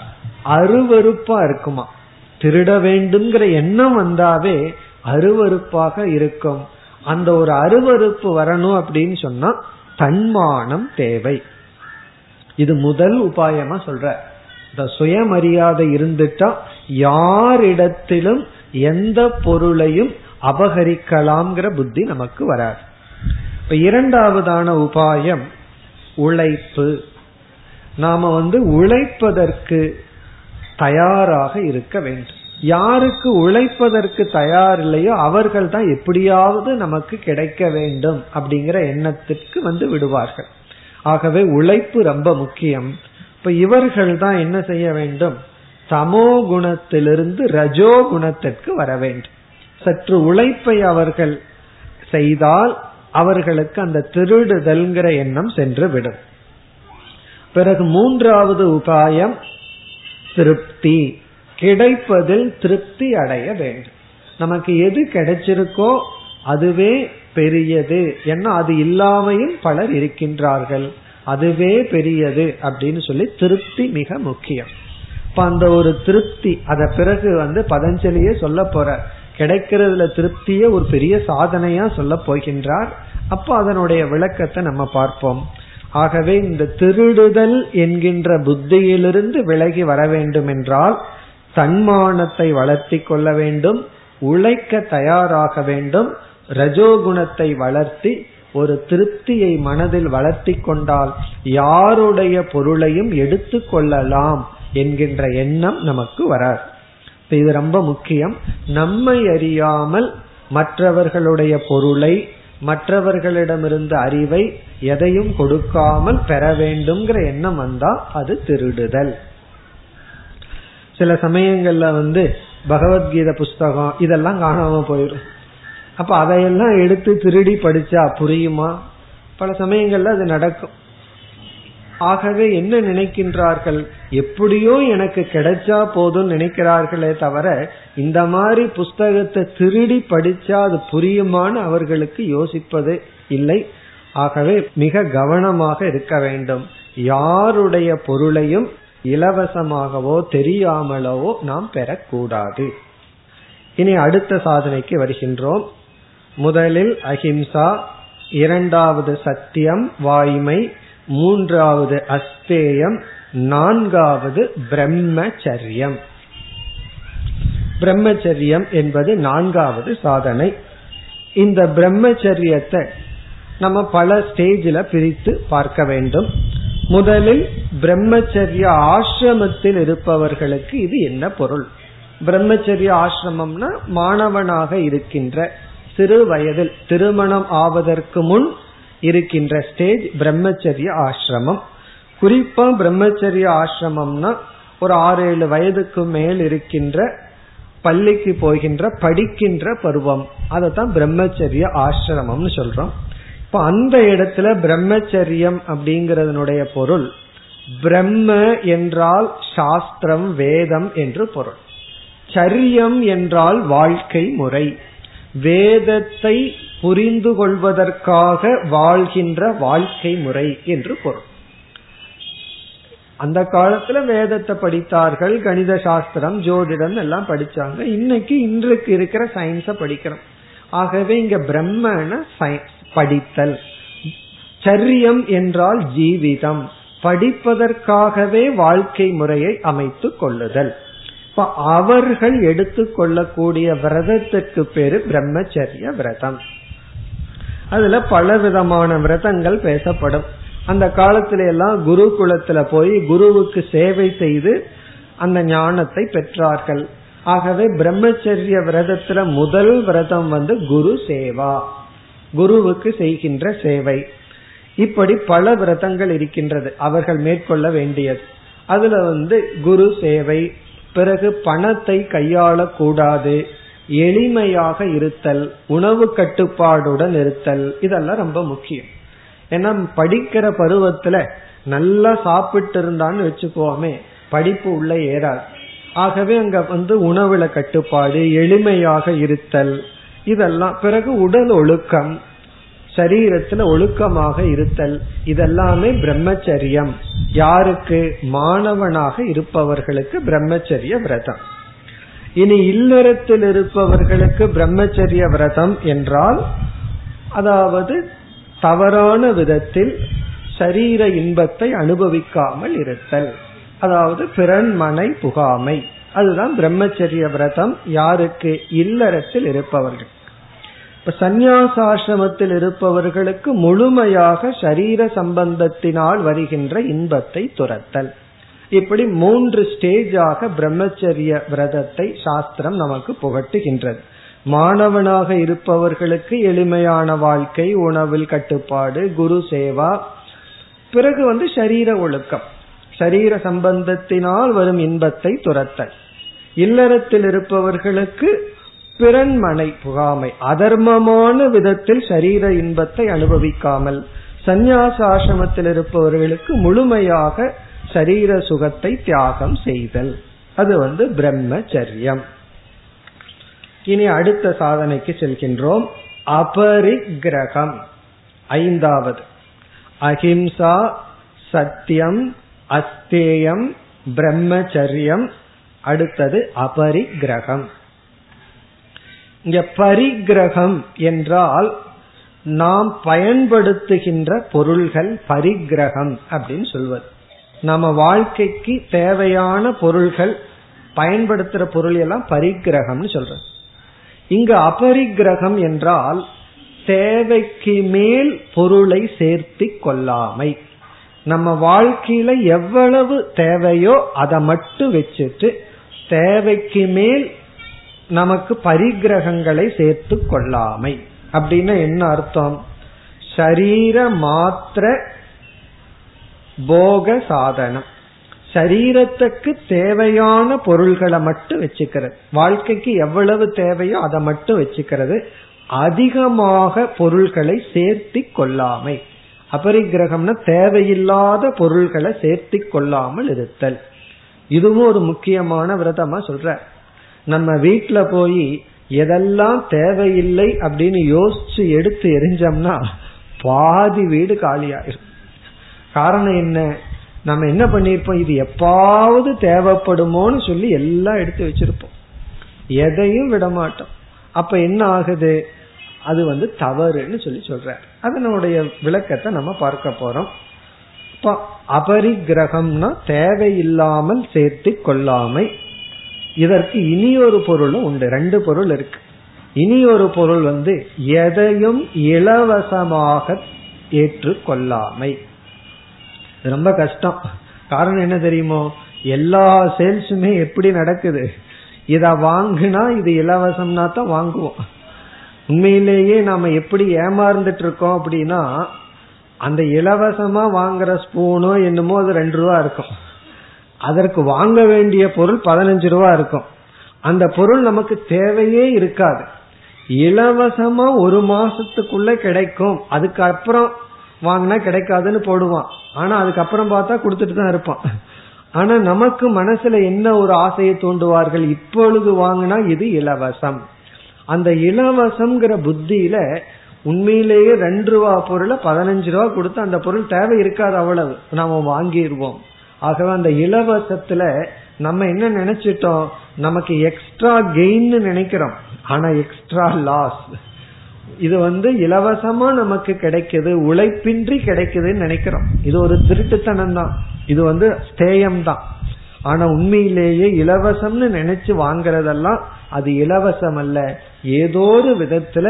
அருவறுப்பா இருக்குமா? திருட வேண்டும்ங்கிற எண்ணம் வந்தாவே அருவறுப்பாக இருக்கும். அந்த ஒரு அருவறுப்பு வரணும் அப்படின்னு சொன்னா தன்மானம் தேவை. இது முதல் உபாயமா சொல்ற. இந்த சுயமரியாதை இருந்துட்டா யாரிடத்திலும் எந்த பொருளையும் அபகரிக்கலாம்ங்கிற புத்தி நமக்கு வராது. இப்ப இரண்டாவதான உபாயம் உழைப்பு. நாம வந்து உழைப்பதற்கு தயாராக இருக்க வேண்டும். யாருக்கு உழைப்பதற்கு தயார் இல்லையோ அவர்கள் தான் எப்படியாவது நமக்கு கிடைக்க வேண்டும் அப்படிங்கிற எண்ணத்திற்கு வந்து விடுவார்கள். ஆகவே உழைப்பு ரொம்ப முக்கியம். இப்ப இவர்கள் தான் என்ன செய்ய வேண்டும்? சமோ குணத்திலிருந்து ரஜோ குணத்திற்கு வர வேண்டும். சற்று உழைப்பை அவர்கள் செய்தால் அவர்களுக்கு அந்த திருடுதல்ங்கிற எண்ணம் சென்று விடும் பிறகு மூன்றாவது உபாயம் திருப்தி. கிடைப்பதில் திருப்தி அடைய வேண்டும். நமக்கு எது கிடைச்சிருக்கோ அதுவே பெரியது. ஏன்னா அது இல்லாமையும் பலர் இருக்கின்றார்கள். அதுவே பெரியது அப்படின்னு சொல்லி திருப்தி மிக முக்கியம். இப்ப அந்த ஒரு திருப்தி அத பிறகு வந்து பதஞ்சலியே சொல்ல போற கிடைக்கிறதுல திருப்தியே ஒரு பெரிய சாதனையா சொல்ல போகின்றார். அப்போ அதனுடைய விளக்கத்தை நம்ம பார்ப்போம். ஆகவே இந்த திருடுதல் என்கின்ற புத்தியிலிருந்து விலகி வர வேண்டும் என்றால் தன்மானத்தை வளர்த்தி கொள்ள வேண்டும் உழைக்க தயாராக வேண்டும் ரஜோகுணத்தை வளர்த்தி ஒரு திருப்தியை மனதில் வளர்த்தி கொண்டால் யாருடைய பொருளையும் எடுத்து கொள்ளலாம் என்கின்ற எண்ணம் நமக்கு வராது. இது ரொம்ப முக்கியம். நம்மை அறியாமல் மற்றவர்களுடைய பொருளை மற்றவர்களிடமிருந்து அறிவை எதையும் கொடுக்காமல் பெற வேண்டும்ங்கிற எண்ணம் வந்தா அது திருடுதல். சில சமயங்கள்ல வந்து பகவத்கீதை புஸ்தகம் இதெல்லாம் காணாம போயிடும். அப்ப அதையெல்லாம் எடுத்து திருடி படிச்சா புரியுமா? பல சமயங்கள்ல அது நடக்கும். ஆகவே என்ன நினைக்கின்றார்கள்? எப்படியோ எனக்கு கிடைச்சா போதும் நினைக்கிறார்களே தவிர இந்த மாதிரி புஸ்தகத்தை திருடி படிச்சா அது புரியுமான்னு அவர்களுக்கு யோசிப்பது இல்லை. ஆகவே மிக கவனமாக இருக்க வேண்டும். யாருடைய பொருளையும் இலவசமாகவோ தெரியாமலோ நாம் பெறக்கூடாது. இனி அடுத்த சாதனைக்கு வருகின்றோம். முதலில் அஹிம்சா இரண்டாவது சத்தியம் வாய்மை மூன்றாவது அஸ்தேயம் நான்காவது பிரம்மச்சரியம். பிரம்மச்சரியம் என்பது நான்காவது சாதனை. இந்த பிரம்மச்சரியத்தை நம்ம பல ஸ்டேஜில் பிரித்து பார்க்க வேண்டும். முதலில் பிரம்மச்சரிய ஆசிரமத்தில் இருப்பவர்களுக்கு இது என்ன பொருள்? பிரம்மச்சரிய ஆசிரமம்னா மாணவனாக இருக்கின்ற சிறு வயதில் திருமணம் ஆவதற்கு முன் இருக்கின்ற ஸ்டேஜ் பிரம்மச்சரிய ஆசிரமம். குறிப்பா பிரம்மச்சரிய ஆசிரமம்னா ஒரு ஆறு ஏழு வயதுக்கு மேல் இருக்கின்ற பள்ளிக்கு போகின்ற படிக்கின்ற பருவம். அதை தான் பிரம்மச்சரிய ஆசிரமம்னு சொல்றோம். இப்ப அந்த இடத்துல பிரம்மச்சரியம் அப்படிங்கறதனுடைய பொருள். பிரம்ம என்றால் சாஸ்திரம் வேதம் என்று பொருள். சரியம் என்றால் வாழ்க்கை முறை. வேதத்தை புரிந்து கொள்வதற்காக வாழ்கின்ற வாழ்க்கை முறை என்று பொருள். அந்த காலத்துல வேதத்தை படித்தார்கள் கணித சாஸ்திரம் ஜோதிடம் எல்லாம் படிச்சாங்க. இன்னைக்கு இன்றைக்கு இருக்கிற சயின்ஸ படிக்கிறோம். ஆகவே இங்க பிரம்மன படித்தல். சரியம் என்றால் ஜீவிதம். படிப்பதற்காகவே வாழ்க்கை முறையை அமைத்து கொள்ளுதல். இப்ப அவர்கள் எடுத்துக்கொள்ளக்கூடிய விரதத்திற்கு பேரு பிரம்மச்சரிய விரதம். அதுல பல விதமான விரதங்கள் பேசப்படும். அந்த காலத்தில எல்லாம் குருகுலத்துல போய் குருவுக்கு சேவை செய்து அந்த ஞானத்தை பெற்றார்கள். ஆகவே பிரம்மச்சரிய விரதத்துல முதல் விரதம் வந்து குரு சேவா. குருவுக்கு செய்கின்ற சேவை. இப்படி பல விரதங்கள் இருக்கின்றது. அவர்கள் மேற்கொள்ள வேண்டியது. அதுல வந்து குரு சேவை பிறகு பணத்தை கையாளக்கூடாது எளிமையாக இருத்தல் உணவு கட்டுப்பாடுடன் இருத்தல் இதெல்லாம் ரொம்ப முக்கியம். ஏன்னா படிக்கிற பருவத்துல நல்லா சாப்பிட்டு இருந்தான்னு வச்சுக்கோமே படிப்பு உள்ள ஏறாது. ஆகவே அங்க வந்து உணவுல கட்டுப்பாடு எளிமையாக இருத்தல் இதெல்லாம் பிறகு உடல் ஒழுக்கம் சரீரத்துல ஒழுக்கமாக இருத்தல் இதெல்லாமே பிரம்மச்சரியம். யாருக்கு? மாணவனாக இருப்பவர்களுக்கு பிரம்மச்சரிய விரதம். இனி இல்லறத்தில் இருப்பவர்களுக்கு பிரம்மச்சரிய விரதம் என்றால் அதாவது தவறான விதத்தில் சரீர இன்பத்தை அனுபவிக்காமல் இருத்தல். அதாவது பிறன்மனை புகாமை. அதுதான் பிரம்மச்சரிய விரதம். யாருக்கு? இல்லறத்தில் இருப்பவர்கள். இப்ப சந்நியாசாசிரமத்தில் இருப்பவர்களுக்கு முழுமையாக சரீர சம்பந்தத்தினால் வருகின்ற இன்பத்தை துரத்தல். இப்படி மூன்று ஸ்டேஜாக பிரம்மச்சரிய விரதத்தை சாஸ்திரம் நமக்கு புகட்டுகின்றது. மாணவனாக இருப்பவர்களுக்கு எளிமையான வாழ்க்கை உணவில் கட்டுப்பாடு குரு சேவா பிறகு வந்து சரீர ஒழுக்கம். சரீர சம்பந்தத்தினால் வரும் இன்பத்தை துரத்தல். இல்லறத்தில் இருப்பவர்களுக்கு பிறன்மனை புகாமை அதர்மமான விதத்தில் சரீர இன்பத்தை அனுபவிக்காமல் சந்நியாச ஆசிரமத்தில் இருப்பவர்களுக்கு முழுமையாக சரீர சுகத்தை தியாகம் செய்தல். அது வந்து பிரம்மச்சரியம். இனி அடுத்த சாதனைக்கு செல்கின்றோம். அபரிக்கிரகம். ஐந்தாவது. அஹிம்சா சத்தியம் அஸ்தேயம் பிரம்மச்சரியம் அடுத்தது அபரிக்கிரகம் இங்க பரிகிரகம் என்றால் நாம் பயன்படுத்துகின்ற பொருள்கள் பரிகிரகம் அப்படின்னு சொல்வது. நம்ம வாழ்க்கைக்கு தேவையான பொருள்கள் பயன்படுத்துற பொருள் எல்லாம் பரிகிரகம்னு சொல்றது. இங்க அபரிகிரகம் என்றால் தேவைக்கு மேல் பொருளை சேர்த்தி கொள்ளாமை. நம்ம வாழ்க்கையில எவ்வளவு தேவையோ அதை மட்டும் வச்சுட்டு தேவைக்கு மேல் நமக்கு பரிகிரகங்களை சேர்த்து கொள்ளாமை. அப்படின்னா என்ன அர்த்தம்? சரீர மாத்திர போக சாதனம். சரீரத்துக்கு தேவையான பொருள்களை மட்டும் வச்சுக்கிறது. வாழ்க்கைக்கு எவ்வளவு தேவையோ அதை மட்டும் வச்சுக்கிறது. அதிகமாக பொருள்களை சேர்த்தி கொள்ளாமை. அபரிகிரகம்னா தேவையில்லாத பொருள்களை சேர்த்தி கொள்ளாமல் இருத்தல். இதுவும் ஒரு முக்கியமான விரதமா சொல்ற. நம்ம வீட்டுல போய் எதெல்லாம் தேவையில்லை அப்படின்னு யோசிச்சு எடுத்து எரிஞ்சோம்னா பாதி வீடு காலியாயிரும். காரணம் என்ன? நம்ம என்ன பண்ணிருப்போம் இது எப்பாவது தேவைப்படுமோன்னு சொல்லி எல்லாம் எடுத்து வச்சிருப்போம். எதையும் விட மாட்டோம் அப்ப என்ன ஆகுது? அது வந்து தவறுன்னு சொல்லி சொல்ற அதனுடைய விளக்கத்தை நம்ம பார்க்க போறோம். அபரிகிரகம்னா தேவையில்லாமல் சேர்த்து கொள்ளாமை. இதற்கு இனி ஒரு பொருளும் உண்டு. ரெண்டு பொருள் இருக்கு. இனி ஒரு பொருள் வந்து எதையும் இலவசமாக ஏற்றுக்கொள்ளாமை ரொம்ப கஷ்டம். காரணம் என்ன தெரியுமோ? எல்லா சேல்ஸுமே எப்படி நடக்குது? இத வாங்குனா இது இலவசம்னா தான் வாங்குவோம். உண்மையிலேயே நாம எப்படி ஏமாந்துட்டு இருக்கோம் அப்படின்னா அந்த இலவசமா வாங்குற ஸ்பூனோ என்னமோ அது ரெண்டு ரூபா இருக்கும். அதற்கு வாங்க வேண்டிய பொருள் பதினஞ்சு ரூபா இருக்கும். அந்த பொருள் நமக்கு தேவையே இருக்காது. இலவசமா ஒரு மாசத்துக்குள்ள கிடைக்கும். அதுக்கப்புறம் வாங்கினா கிடைக்காதுன்னு போடுவான். ஆனா அதுக்கப்புறம் பார்த்தா கொடுத்துட்டு தான் இருப்பான். ஆனா நமக்கு மனசுல என்ன ஒரு ஆசையை தூண்டுவார்கள்? இப்பொழுது வாங்கினா இது இலவசம். அந்த இலவசம்ங்கிற புத்தியில உண்மையிலேயே ரெண்டு ரூபா பொருளை பதினஞ்சு ரூபா கொடுத்து அந்த பொருள் தேவை இருக்காது அவ்வளவு. நாம வாங்கிடுவோம் ஆகவே அந்த இலவசத்துல நம்ம என்ன நினைச்சிட்டோம்? நமக்கு எக்ஸ்ட்ரா கெயின் நினைக்கிறோம். ஆனா எக்ஸ்ட்ரா லாஸ் இது வந்து இலவசமா நமக்கு கிடைக்குது உழைப்பின்றி கிடைக்குதுன்னு நினைக்கிறோம். இது ஒரு திருட்டுத்தனம் தான். இது வந்து ஸ்தேயம் தான் ஆனா உண்மையிலேயே இலவசம்னு நினைச்சு வாங்குறதெல்லாம் அது இலவசம் அல்ல ஏதோ ஒரு விதத்துல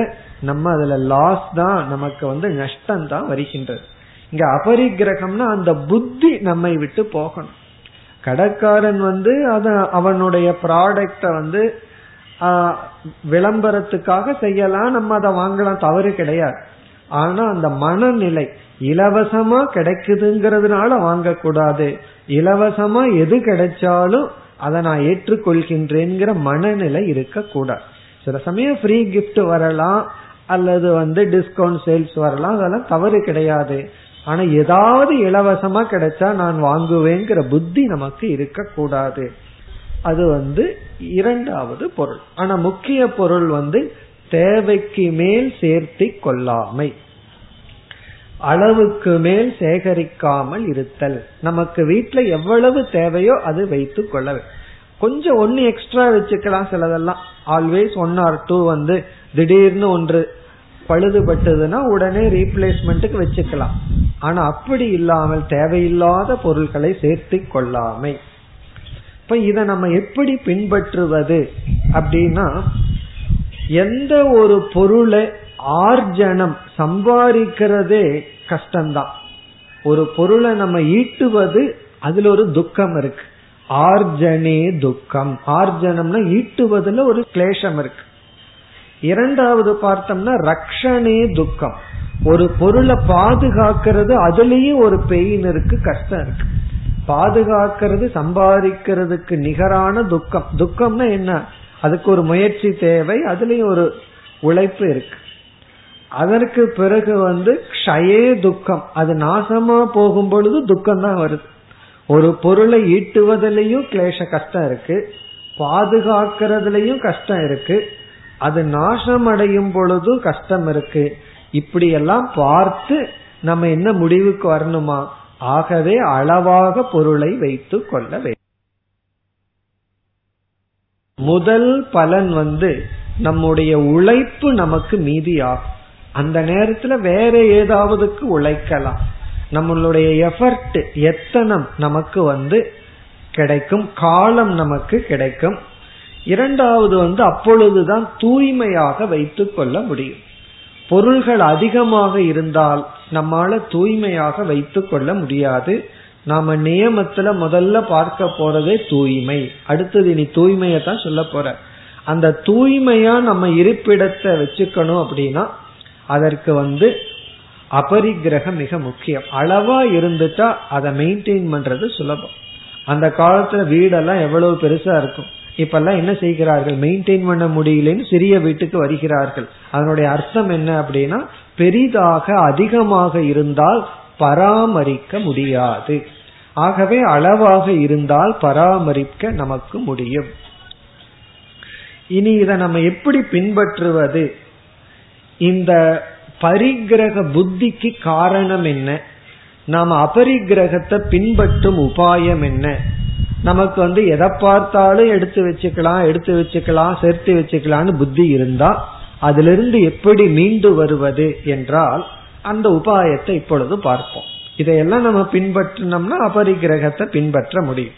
நம்ம அதுல லாஸ் தான் நமக்கு வந்து நஷ்டம் தான் வருகின்றது. இங்க அபரிகிரகம்னா அந்த புத்தி நம்மை விட்டு போகணும். கடைக்காரன் வந்து அத அவனுடைய ப்ராடக்ட வந்து விளம்பரத்துக்காக செய்யலாம் நம்ம அதை வாங்கலாம் தவறு கிடையாது. ஆனா அந்த மனநிலை இலவசமா கிடைக்குதுங்கிறதுனால வாங்கக்கூடாது. இலவசமா எது கிடைச்சாலும் அதை நான் ஏற்றுக்கொள்கின்றேங்கிற மனநிலை இருக்கக்கூடாது. சில சமயம் ஃப்ரீ கிஃப்ட் வரலாம் அல்லது வந்து டிஸ்கவுண்ட் சேல்ஸ் வரலாம் அதெல்லாம் தவறு கிடையாது. ஆனா ஏதாவது இலவசமா கிடைச்சா நான் வாங்குவேங்கிற புத்தி நமக்கு இருக்கக்கூடாது. அது வந்து இரண்டாவது பொருள். ஆனா முக்கிய பொருள் வந்து தேவைக்கு மேல் சேர்த்தி கொள்ளாமை. அளவுக்கு மேல் சேகரிக்காமல் இருத்தல். நமக்கு வீட்டுல எவ்வளவு தேவையோ அது வைத்து கொள்ள கொஞ்சம் ஒன்னு எக்ஸ்ட்ரா வச்சுக்கலாம் சிலதெல்லாம். ஆல்வேஸ் ஒன் ஆர் டூ வந்து திடீர்னு ஒன்று பழுதுபட்டதுன்னா உடனே ரீப்ளேஸ்மெண்ட்டுக்கு வச்சுக்கலாம். ஆனா அப்படி இல்லாமல் தேவையில்லாத பொருட்களை சேர்த்து கொள்ளாமை. இப்ப இத நம்ம எப்படி பின்பற்றுவது அப்படின்னா எந்த ஒரு பொருளை ஆர்ஜனம் சம்பாதிக்கிறதே கஷ்டம்தான். ஒரு பொருளை நம்ம ஈட்டுவது அதுல ஒரு துக்கம் இருக்கு. ஆர்ஜனே துக்கம். ஆர்ஜனம்னா ஈட்டுவதுல ஒரு கிளேஷம் இருக்கு. இரண்டாவது பார்த்தோம்னா ரக்ஷனே துக்கம். ஒரு பொருளை பாதுகாக்கிறது அதுலயும் ஒரு பெயின் இருக்கு கஷ்டம் இருக்கு. பாதுகாக்கிறது சம்பாதிக்கிறதுக்கு நிகரான துக்கம். துக்கம்னா என்ன? அதுக்கு ஒரு முயற்சி தேவை அதுலயும் ஒரு உழைப்பு இருக்கு. அதற்கு பிறகு வந்து க்ஷயே துக்கம். அது நாசமா போகும் பொழுது துக்கம் தான் வருது. ஒரு பொருளை ஈட்டுவதிலையும் கிளேச கஷ்டம் இருக்கு. பாதுகாக்கிறதுலயும் கஷ்டம் இருக்கு. அது நாசம் அடையும் பொழுதும் கஷ்டம் இருக்கு. இப்படி எல்லாம் பார்த்து நம்ம என்ன முடிவுக்கு வரணுமா? ஆகவே அளவாக பொருளை வைத்து கொள்ள வேண்டும். முதல் பலன் வந்து நம்முடைய உழைப்பு நமக்கு மீதியாகும். அந்த நேரத்துல வேற ஏதாவதுக்கு உழைக்கலாம். நம்மளுடைய எஃபர்ட் எத்தனம் நமக்கு வந்து கிடைக்கும் காலம் நமக்கு கிடைக்கும். இரண்டாவது வந்து அப்பொழுதுதான் தூய்மையாக வைத்துக் கொள்ள முடியும். பொருள்கள் அதிகமாக இருந்தால் நம்மால தூய்மையாக வைத்துக் கொள்ள முடியாது. நாம நியமத்துல முதல்ல பார்க்க போறதே தூய்மை. அடுத்தது இனி தூய்மையை தான் சொல்ல போற. அந்த தூய்மையா நம்ம இருப்பிடத்தை வச்சுக்கணும் அப்படின்னா அதற்கு வந்து அபரிக்கிரகம் மிக முக்கியம். அளவா இருந்துட்டா அதை மெயின்டைன் பண்றது சுலபம். அந்த காலத்துல வீடெல்லாம் எவ்வளவு பெருசா இருக்கும். இப்பெல்லாம் என்ன செய்கிறார்கள்? மெயின்டைன் பண்ண முடியலன்னு சிறிய வீட்டுக்கு வருகிறார்கள். அதனுடைய அர்த்தம் என்ன அப்படின்னா பெரிதாக அதிகமாக இருந்தால் பராமரிக்க முடியாது. ஆகவே அளவாக இருந்தால் பராமரிக்க நமக்கு முடியும். இனி இதை நம்ம எப்படி பின்பற்றுவது? இந்த பரிகிரக புத்திக்கு காரணம் என்ன? நாம அபரிகிரகத்தை பின்பற்றும் உபாயம் என்ன? நமக்கு வந்து எதை பார்த்தாலும் எடுத்து வச்சுக்கலாம் எடுத்து வச்சுக்கலாம் சேர்த்து வச்சுக்கலாம்னு புத்தி இருந்தா அதிலிருந்து எப்படி மீண்டு வருவது என்றால் அந்த உபாயத்தை இப்பொழுது பார்ப்போம். இதையெல்லாம் நம்ம பின்பற்றினோம்னா அபரிகிரகத்தை பின்பற்ற முடியும்.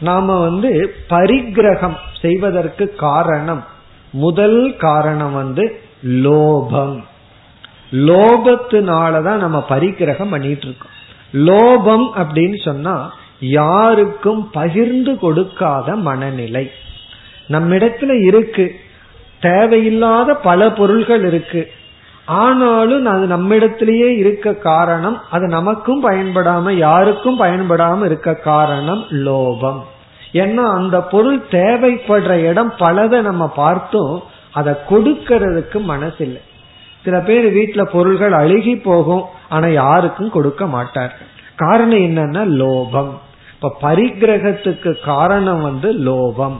நாம வந்து பரிகிரகம் செய்வதற்கு காரணம் முதல் காரணம் வந்து லோபம். லோபத்தினாலதான் நம்ம பரிகிரகம் பண்ணிட்டு இருக்கோம் லோபம் அப்படின்னு சொன்னா யாருக்கும் பகிர்ந்து கொடுக்காத மனநிலை. நம்மிடத்துல இருக்கு. தேவையில்லாத பல பொருள்கள் இருக்கு. ஆனாலும் அது நம்மிடத்திலேயே இருக்க காரணம் அது நமக்கும் பயன்படாம யாருக்கும் பயன்படாம இருக்க காரணம் லோபம். ஏன்னா அந்த பொருள் தேவைப்படுற இடம் பலதை நம்ம பார்த்தோம். அதை கொடுக்கறதுக்கு மனசில்லை. சில பேர் வீட்டுல பொருள்கள் அழுகி போகும் ஆனா யாருக்கும் கொடுக்க மாட்டார்கள் காரணம் என்னன்னா லோபம். இப்ப பரிகிரகத்துக்கு காரணம் வந்து லோபம்.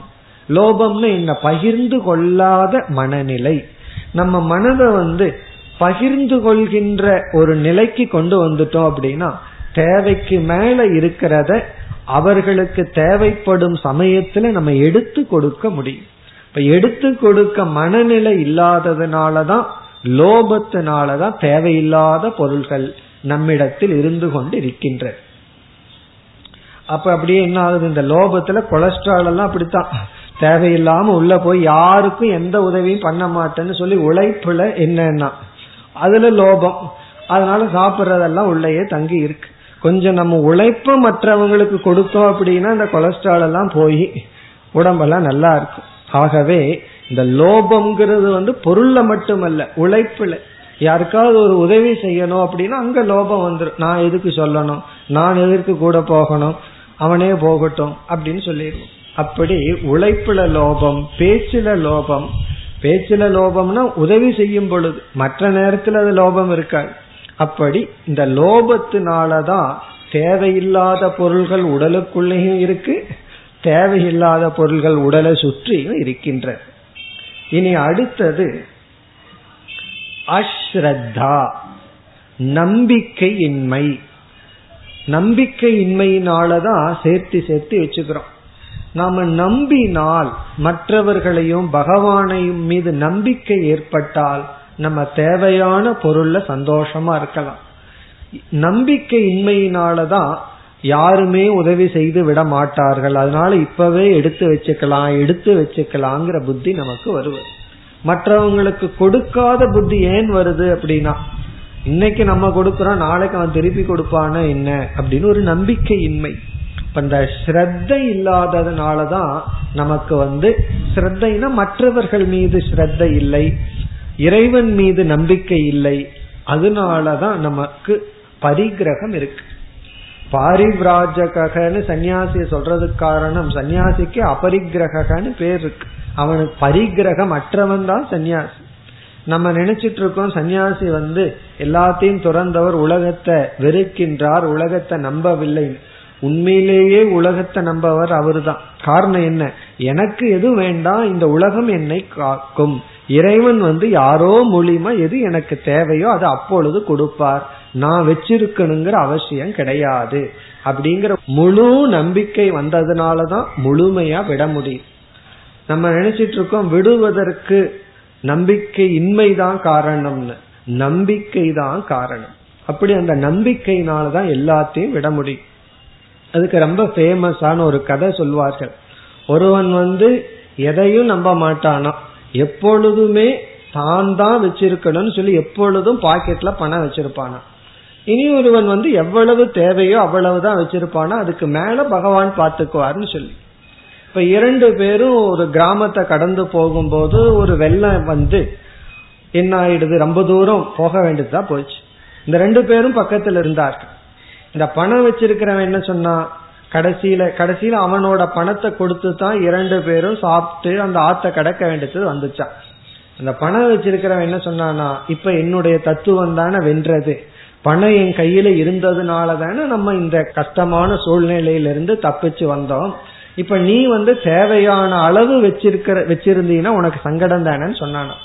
லோபம்னு என்ன? பகிர்ந்து கொள்ளாத மனநிலை. நம்ம மனதை வந்து பகிர்ந்து கொள்கின்ற ஒரு நிலைக்கு கொண்டு வந்துட்டோம் அப்படின்னா தேவைக்கு மேல இருக்கிறத அவர்களுக்கு தேவைப்படும் சமயத்துல நம்ம எடுத்து கொடுக்க முடியும். இப்ப எடுத்து கொடுக்க மனநிலை இல்லாததுனாலதான் லோபத்தினாலதான் தேவையில்லாத பொருள்கள் நம்மிடத்தில் இருந்து கொண்டு இருக்கின்ற அப்ப அப்படியே என்ன ஆகுது? இந்த லோபத்துல கொலஸ்ட்ரால் எல்லாம் அப்படித்தான். தேவையில்லாம உள்ள போய் யாருக்கும் எந்த உதவியும் பண்ண மாட்டேன்னு சொல்லி உழைப்புல என்னன்னா அதுல லோபம். அதனால சாப்பிட்றதெல்லாம் உள்ளேயே தங்கி இருக்கு. கொஞ்சம் நம்ம உழைப்ப மற்றவங்களுக்கு கொடுத்தோம் அப்படின்னா இந்த கொலஸ்ட்ரால் எல்லாம் போய் உடம்பெல்லாம் நல்லா இருக்கும். ஆகவே இந்த லோபம்ங்கிறது வந்து பொருள்ல மட்டுமல்ல உழைப்புல. யாருக்காவது ஒரு உதவி செய்யணும் அப்படின்னா அங்க லோபம் வந்துடும் நான் எதுக்கு சொல்லணும்? நான் எதற்கு கூட போகணும்? அவனே போகட்டும் அப்படின்னு சொல்லிடுவோம். அப்படி உழைப்புல லோபம் பேச்சுல லோபம். பேச்சுல லோபம்னா உதவி செய்யும் பொழுது. மற்ற நேரத்தில் அது லோபம் இருக்காது. அப்படி இந்த லோபத்தினாலதான் தேவையில்லாத பொருள்கள் உடலுக்குள்ளேயும் இருக்கு தேவையில்லாத பொருள்கள் உடலை சுற்றியும் இருக்கின்ற இனி அடுத்தது அஸ்ரத்தா நம்பிக்கையின்மை. நம்பிக்கையின்மையினாலதான் சேர்த்து சேர்த்து வச்சுக்கிறோம். நாம நம்பினால் மற்றவர்களையும் பகவானையும் மீது நம்பிக்கை ஏற்பட்டால் நம்ம தேவையான பொருள்ல சந்தோஷமா இருக்கலாம். நம்பிக்கை இன்மையினாலதான் யாருமே உதவி செய்து விட மாட்டார்கள். அதனால இப்பவே எடுத்து வச்சுக்கலாம் எடுத்து வச்சுக்கலாங்கிற புத்தி நமக்கு வருவது மற்றவங்களுக்கு கொடுக்காத புத்தி ஏன் வருது அப்படின்னா இன்னைக்கு நம்ம கொடுக்கறோம் நாளைக்கு அவன் திருப்பி கொடுப்பான என்ன அப்படின்னு ஒரு நம்பிக்கை இன்மை இப்ப இந்த ஸ்ரத்த இல்லாததுனாலதான் நமக்கு வந்து ஸ்ரத்தைனா மற்றவர்கள் மீது ஸ்ரத்த இல்லை இறைவன் மீது நம்பிக்கை இல்லை. அதனாலதான் நமக்கு பரிகிரகம் இருக்கு. பாரிவிராஜகன்னு சன்னியாசிய சொல்றதுக்கு காரணம் சன்னியாசிக்கு அபரிக்கிரகன்னு பேர் இருக்கு. அவனுக்கு பரிகிரகம் அற்றவன் தான் சன்னியாசி நம்ம நினைச்சிட்டு இருக்கோம் சன்னியாசி வந்து எல்லாத்தையும் துறந்தவர் உலகத்தை வெறுக்கின்றார் உலகத்தை நம்பவில்லை. உண்மையிலேயே உலகத்தை நம்பவர் அவர்தான். காரணம் என்ன? எனக்கு எது வேண்டாம் இந்த உலகம் என்னை காக்கும். இறைவன் வந்து யாரோ மூலியமா எது எனக்கு தேவையோ அது அப்பொழுது கொடுப்பார். நான் வச்சிருக்கணுங்கிற அவசியம் கிடையாது. அப்படிங்கிற முழு நம்பிக்கை வந்ததுனாலதான் முழுமையா விட முடியும். நம்ம நினைச்சிட்டு இருக்கோம் விடுவதற்கு நம்பிக்கை இன்மைதான் காரணம்னு. நம்பிக்கை தான் காரணம். அப்படி அந்த நம்பிக்கையினாலதான் எல்லாத்தையும் விட முடியும். அதுக்கு ரொம்ப ஃபேமஸான ஒரு கதை சொல்வார்கள். ஒருவன் வந்து எதையும் நம்ப மாட்டானா? எப்பொழுதுமே தான் தான் வச்சிருக்கணும்னு சொல்லி எப்பொழுதும் பாக்கெட்ல பணம் வச்சிருப்பானா? இனி ஒருவன் வந்து எவ்வளவு தேவையோ அவ்வளவுதான் வச்சிருப்பானா? அதுக்கு மேல பகவான் பாத்துக்குவார்னு சொல்லி. இப்ப இரண்டு பேரும் ஒரு கிராமத்தை கடந்து போகும்போது ஒரு வெள்ளம் வந்து என்ன ஆயிடுது? ரொம்ப தூரம் போக வேண்டியதுதான் போச்சு. இந்த ரெண்டு பேரும் பக்கத்துல இருந்தார்கள். இந்த பணம் வச்சிருக்கிறவன் என்ன சொன்னா கடைசியில கடைசியில அவனோட பணத்தை கொடுத்து தான் இரண்டு பேரும் சாப்பிட்டு அந்த ஆத்த கடக்க வேண்டியது வந்துச்சான். அந்த பணம் வச்சிருக்கிறவன் என்ன சொன்னானா இப்ப என்னுடைய தத்துவம் தானே வென்றது. பணம் என் கையில இருந்ததுனால தானே நம்ம இந்த கஷ்டமான சூழ்நிலையிலிருந்து தப்பிச்சு வந்தோம். இப்ப நீ வந்து தேவையான அளவு வச்சிருக்கிற வச்சிருந்தீங்கன்னா உனக்கு சங்கடம் தானேன்னு சொன்னானா.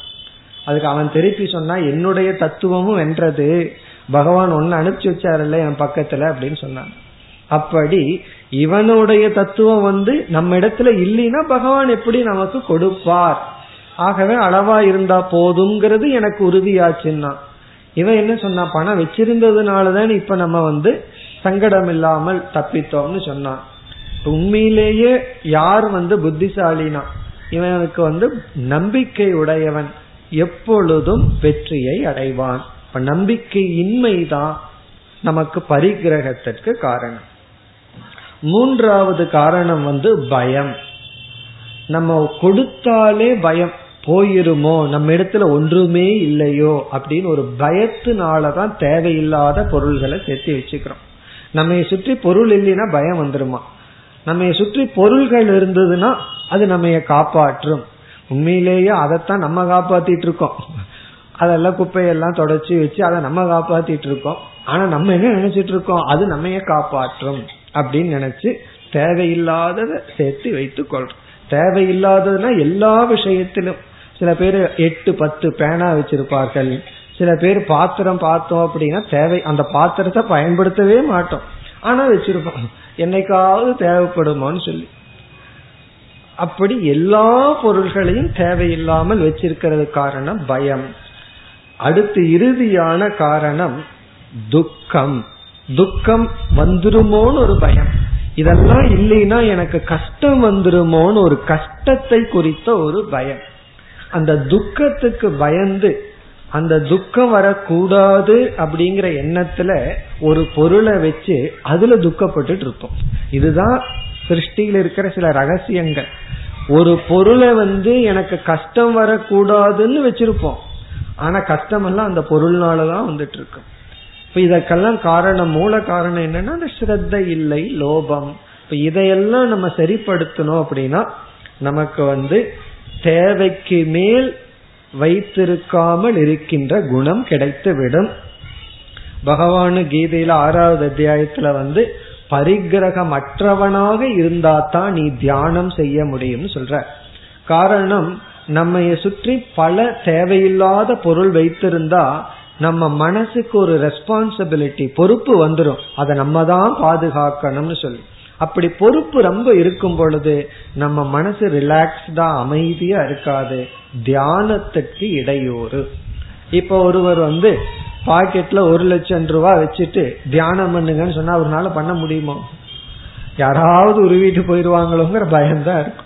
அதுக்கு அவன் திருப்பி சொன்னா என்னுடைய தத்துவமும் வென்றது. பகவான் ஒன்னு அனுப்பிச்சு வச்சாருல்ல என் பக்கத்துல அப்படின்னு சொன்னான். அப்படி இவனுடைய தத்துவம் வந்து நம்ம இடத்துல இல்லைன்னா பகவான் எப்படி நமக்கு கொடுப்பார். ஆகவே அளவா இருந்தா போதுங்கிறது எனக்கு உறுதியாச்சுன்னா. இவன் என்ன சொன்னா பணம் வச்சிருந்ததுனாலதான் இப்ப நம்ம வந்து சங்கடம் இல்லாமல் தப்பித்தோம்னு சொன்னான் உண்மையிலேயே யார் வந்து புத்திசாலினா இவனுக்கு வந்து நம்பிக்கை உடையவன் எப்பொழுதும் வெற்றியை அடைவான். இப்ப நம்பிக்கை இன்மைதான் நமக்கு பரிகிரகத்திற்கு காரணம். மூன்றாவது காரணம் வந்து பயம். நம்ம கொடுத்தாலே பயம். போயிருமோ? நம்ம இடத்துல ஒன்றுமே இல்லையோ? அப்படின்னு ஒரு பயத்தினாலதான் தேவையில்லாத பொருள்களை சேர்த்து வச்சுக்கிறோம். நம்ம சுற்றி பொருள் இல்லைன்னா பயம் வந்துருமா? நம்ம சுற்றி பொருள்கள் இருந்ததுன்னா அது நம்ம காப்பாற்றும். உண்மையிலேயே அதைத்தான் நம்ம காப்பாத்திட்டு இருக்கோம். அதெல்லாம் குப்பையெல்லாம் தொடச்சி வச்சு அதை நம்ம காப்பாத்திட்டு இருக்கோம். ஆனா நம்ம என்ன நினைச்சிட்டு இருக்கோம்? அது நம்ம காப்பாற்றும் அப்படின்னு நினைச்சு தேவையில்லாததை சேர்த்து வைத்துக் கொள்றோம். தேவையில்லாததுன்னா எல்லா விஷயத்திலும் சில பேர் எட்டு பத்து பேனா வச்சிருப்பார்கள். சில பேர் பாத்திரம் பார்த்தோம் அப்படின்னா தேவை அந்த பாத்திரத்தை பயன்படுத்தவே மாட்டோம். ஆனா வச்சிருப்போம். என்னைக்காவது தேவைப்படுமோன்னு சொல்லி. அப்படி எல்லா பொருள்களையும் தேவையில்லாமல் வச்சிருக்கிறது காரணம் பயம். அடுத்து இறுதியான காரணம் துக்கம். துக்கம் வந்துருமோன்னு ஒரு பயம். இதெல்லாம் இல்லைன்னா எனக்கு கஷ்டம் வந்துருமோன்னு ஒரு கஷ்டத்தை குறித்த ஒரு பயம். அந்த துக்கத்துக்கு பயந்து அந்த துக்கம் வரக்கூடாது அப்படிங்கிற எண்ணத்துல ஒரு பொருளை வச்சு அதுல துக்கப்பட்டு இருப்போம். இதுதான் சிருஷ்டியில் இருக்கிற சில ரகசியங்கள். ஒரு பொருளை வந்து எனக்கு கஷ்டம் வரக்கூடாதுன்னு வச்சிருப்போம். ஆனா கஷ்டம் எல்லாம் அந்த பொருள்னாலதான் வந்துட்டு இருக்கும் இப்ப இதற்கெல்லாம் காரணம் மூல காரணம் என்னன்னா அந்த ஸ்ரத்த இல்லை லோபம். இப்ப இதையெல்லாம் நம்ம சரிப்படுத்தணும் அப்படின்னா நமக்கு வந்து தேவைக்கு மேல் வைத்திருக்காமல் இருக்கின்ற குணம் கிடைத்து விடும் பகவானு கீதையில ஆறாவது அத்தியாயத்துல வந்து பரிகிரகமற்றவனாக இருந்தா தான் நீ தியானம் செய்ய முடியும்னு சொல்ற. காரணம் நம்ம சுற்றி பல தேவையில்லாத பொருள் வைத்திருந்தா நம்ம மனசுக்கு ஒரு ரெஸ்பான்சிபிலிட்டி பொறுப்பு வந்துடும் அதை நம்ம தான் பாதுகாக்கணும்னு சொல்லி. அப்படி பொறுப்பு ரொம்ப இருக்கும் பொழுது நம்ம மனசு ரிலாக்ஸ்டா அமைதியா இருக்காது. தியானத்துக்கு இடையூறு. இப்ப ஒருவர் வந்து பாக்கெட்ல ஒரு லட்சம் ரூபாய் வச்சுட்டு தியானம் பண்ணுங்கன்னு சொன்னா அவரால் பண்ண முடியுமோ? யாராவது உருவிட்டு போயிருவாங்களோங்கிற பயம்தான் இருக்கும்.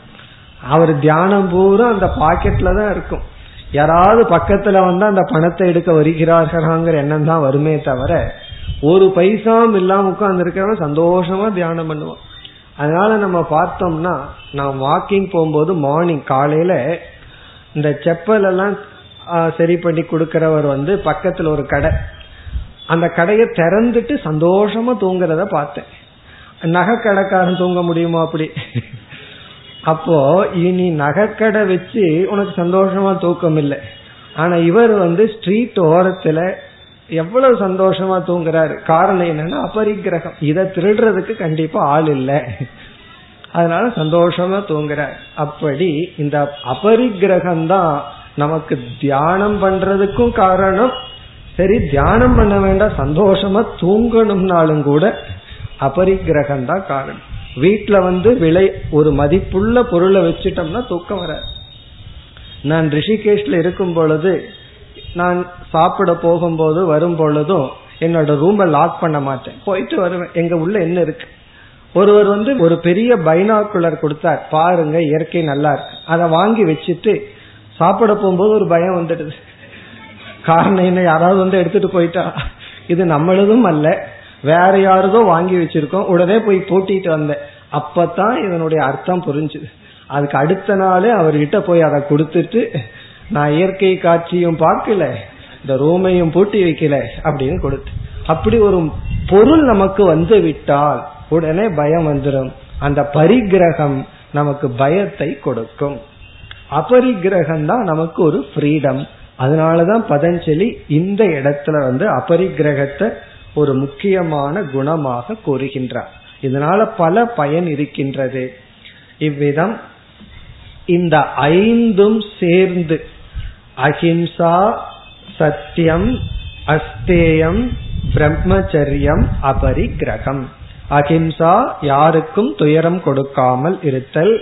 அவர் தியானம் பூரா அந்த பாக்கெட்ல தான் இருக்கும். யாராவது பக்கத்துல வந்து அந்த பணத்தை எடுக்க வருகிறார்களாங்கிற எண்ணம் தான் வருமே தவிர ஒரு பைசாம் இல்லாம உட்கார்ந்து இருக்கிறவன் சந்தோஷமா தியானம் பண்ணுவான். அதனால நம்ம பார்த்தோம்னா நான் வாக்கிங் போகும்போது மார்னிங் காலையில இந்த செப்பல் எல்லாம் சரி பண்ணி கொடுக்கிறவர் வந்து பக்கத்துல ஒரு கடை. அந்த கடையை திறந்துட்டு சந்தோஷமா தூங்குறத பார்த்தேன். நகை கடைக்காரன் தூங்க முடியுமா அப்படி? அப்போ இனி நகைக்கடை வச்சு உனக்கு சந்தோஷமா தூக்கம் இல்லை ஆனா இவர் வந்து ஸ்ட்ரீட் ஓரத்துல எவ்வளவு சந்தோஷமா தூங்குறாரு? காரணம் என்னன்னா அபரிக்கிரகம். இதை திருடுறதுக்கு கண்டிப்பா ஆள் இல்லை. அதனால சந்தோஷமா தூங்குறார். அப்படி இந்த அபரிக்கிரகம் தான் நமக்கு தியானம் பண்றதுக்கும் காரணம். சரி தியானம் பண்ண வேண்டாம் சந்தோஷமா தூங்கணும்னாலும் கூட அபரிக்கிரகம் தான் காரணம். வீட்டுல வந்து விலை ஒரு மதிப்புள்ள பொருளை வச்சுட்டோம்னா தூக்கம் வர நான் ரிஷிகேஷ்ல இருக்கும் பொழுது நான் சாப்பிட போகும்போது வரும் பொழுதும் என்னோட ரூமை லாக் பண்ண மாட்டேன். போயிட்டு வருவேன். எங்க உள்ள என்ன இருக்கு? ஒருவர் வந்து ஒரு பெரிய பைனாக்குலர் கொடுத்தார். பாருங்க இயற்கை நல்லா இருக்கு. அதை வாங்கி வச்சுட்டு சாப்பிட போகும்போது ஒரு பயம் வந்துடுது. காரணம் என்ன? யாராவது வந்து எடுத்துட்டு போயிட்டா? இது நம்மளதும் அல்ல. வேற யாரதோ வாங்கி வச்சிருக்கோம். உடனே போய் பூட்டிட்டு வந்தேன். அப்பதான் இதனுடைய அர்த்தம் புரிஞ்சுது. அதுக்கு அடுத்த நாளே அவர்கிட்ட போய் அதை கொடுத்துட்டு நான் இயற்கை காட்சியும் பார்க்கல இந்த ரூமையும் பூட்டி வைக்கல அப்படின்னு கொடுத்து. அப்படி ஒரு பொருள் நமக்கு வந்து விட்டால் உடனே பயம் வந்துடும் அந்த பரிகிரகம் நமக்கு பயத்தை கொடுக்கும். அபரிகிரகம் தான் நமக்கு ஒரு ஃப்ரீடம் அதனாலதான் பதஞ்சலி இந்த இடத்துல வந்து அபரிகிரகத்தை ஒரு முக்கியமான குணமாக கூறுகின்றார். இதனால பல பயன் இருக்கின்றது. இவ்விதம் இந்த ஐந்தும் சேர்ந்து அஹிம்சா சத்தியம் அஸ்தேயம் பிரம்மச்சரியம் அபரிக்கிரகம். அஹிம்சா யாருக்கும் துயரம் கொடுக்காமல் இருத்தல்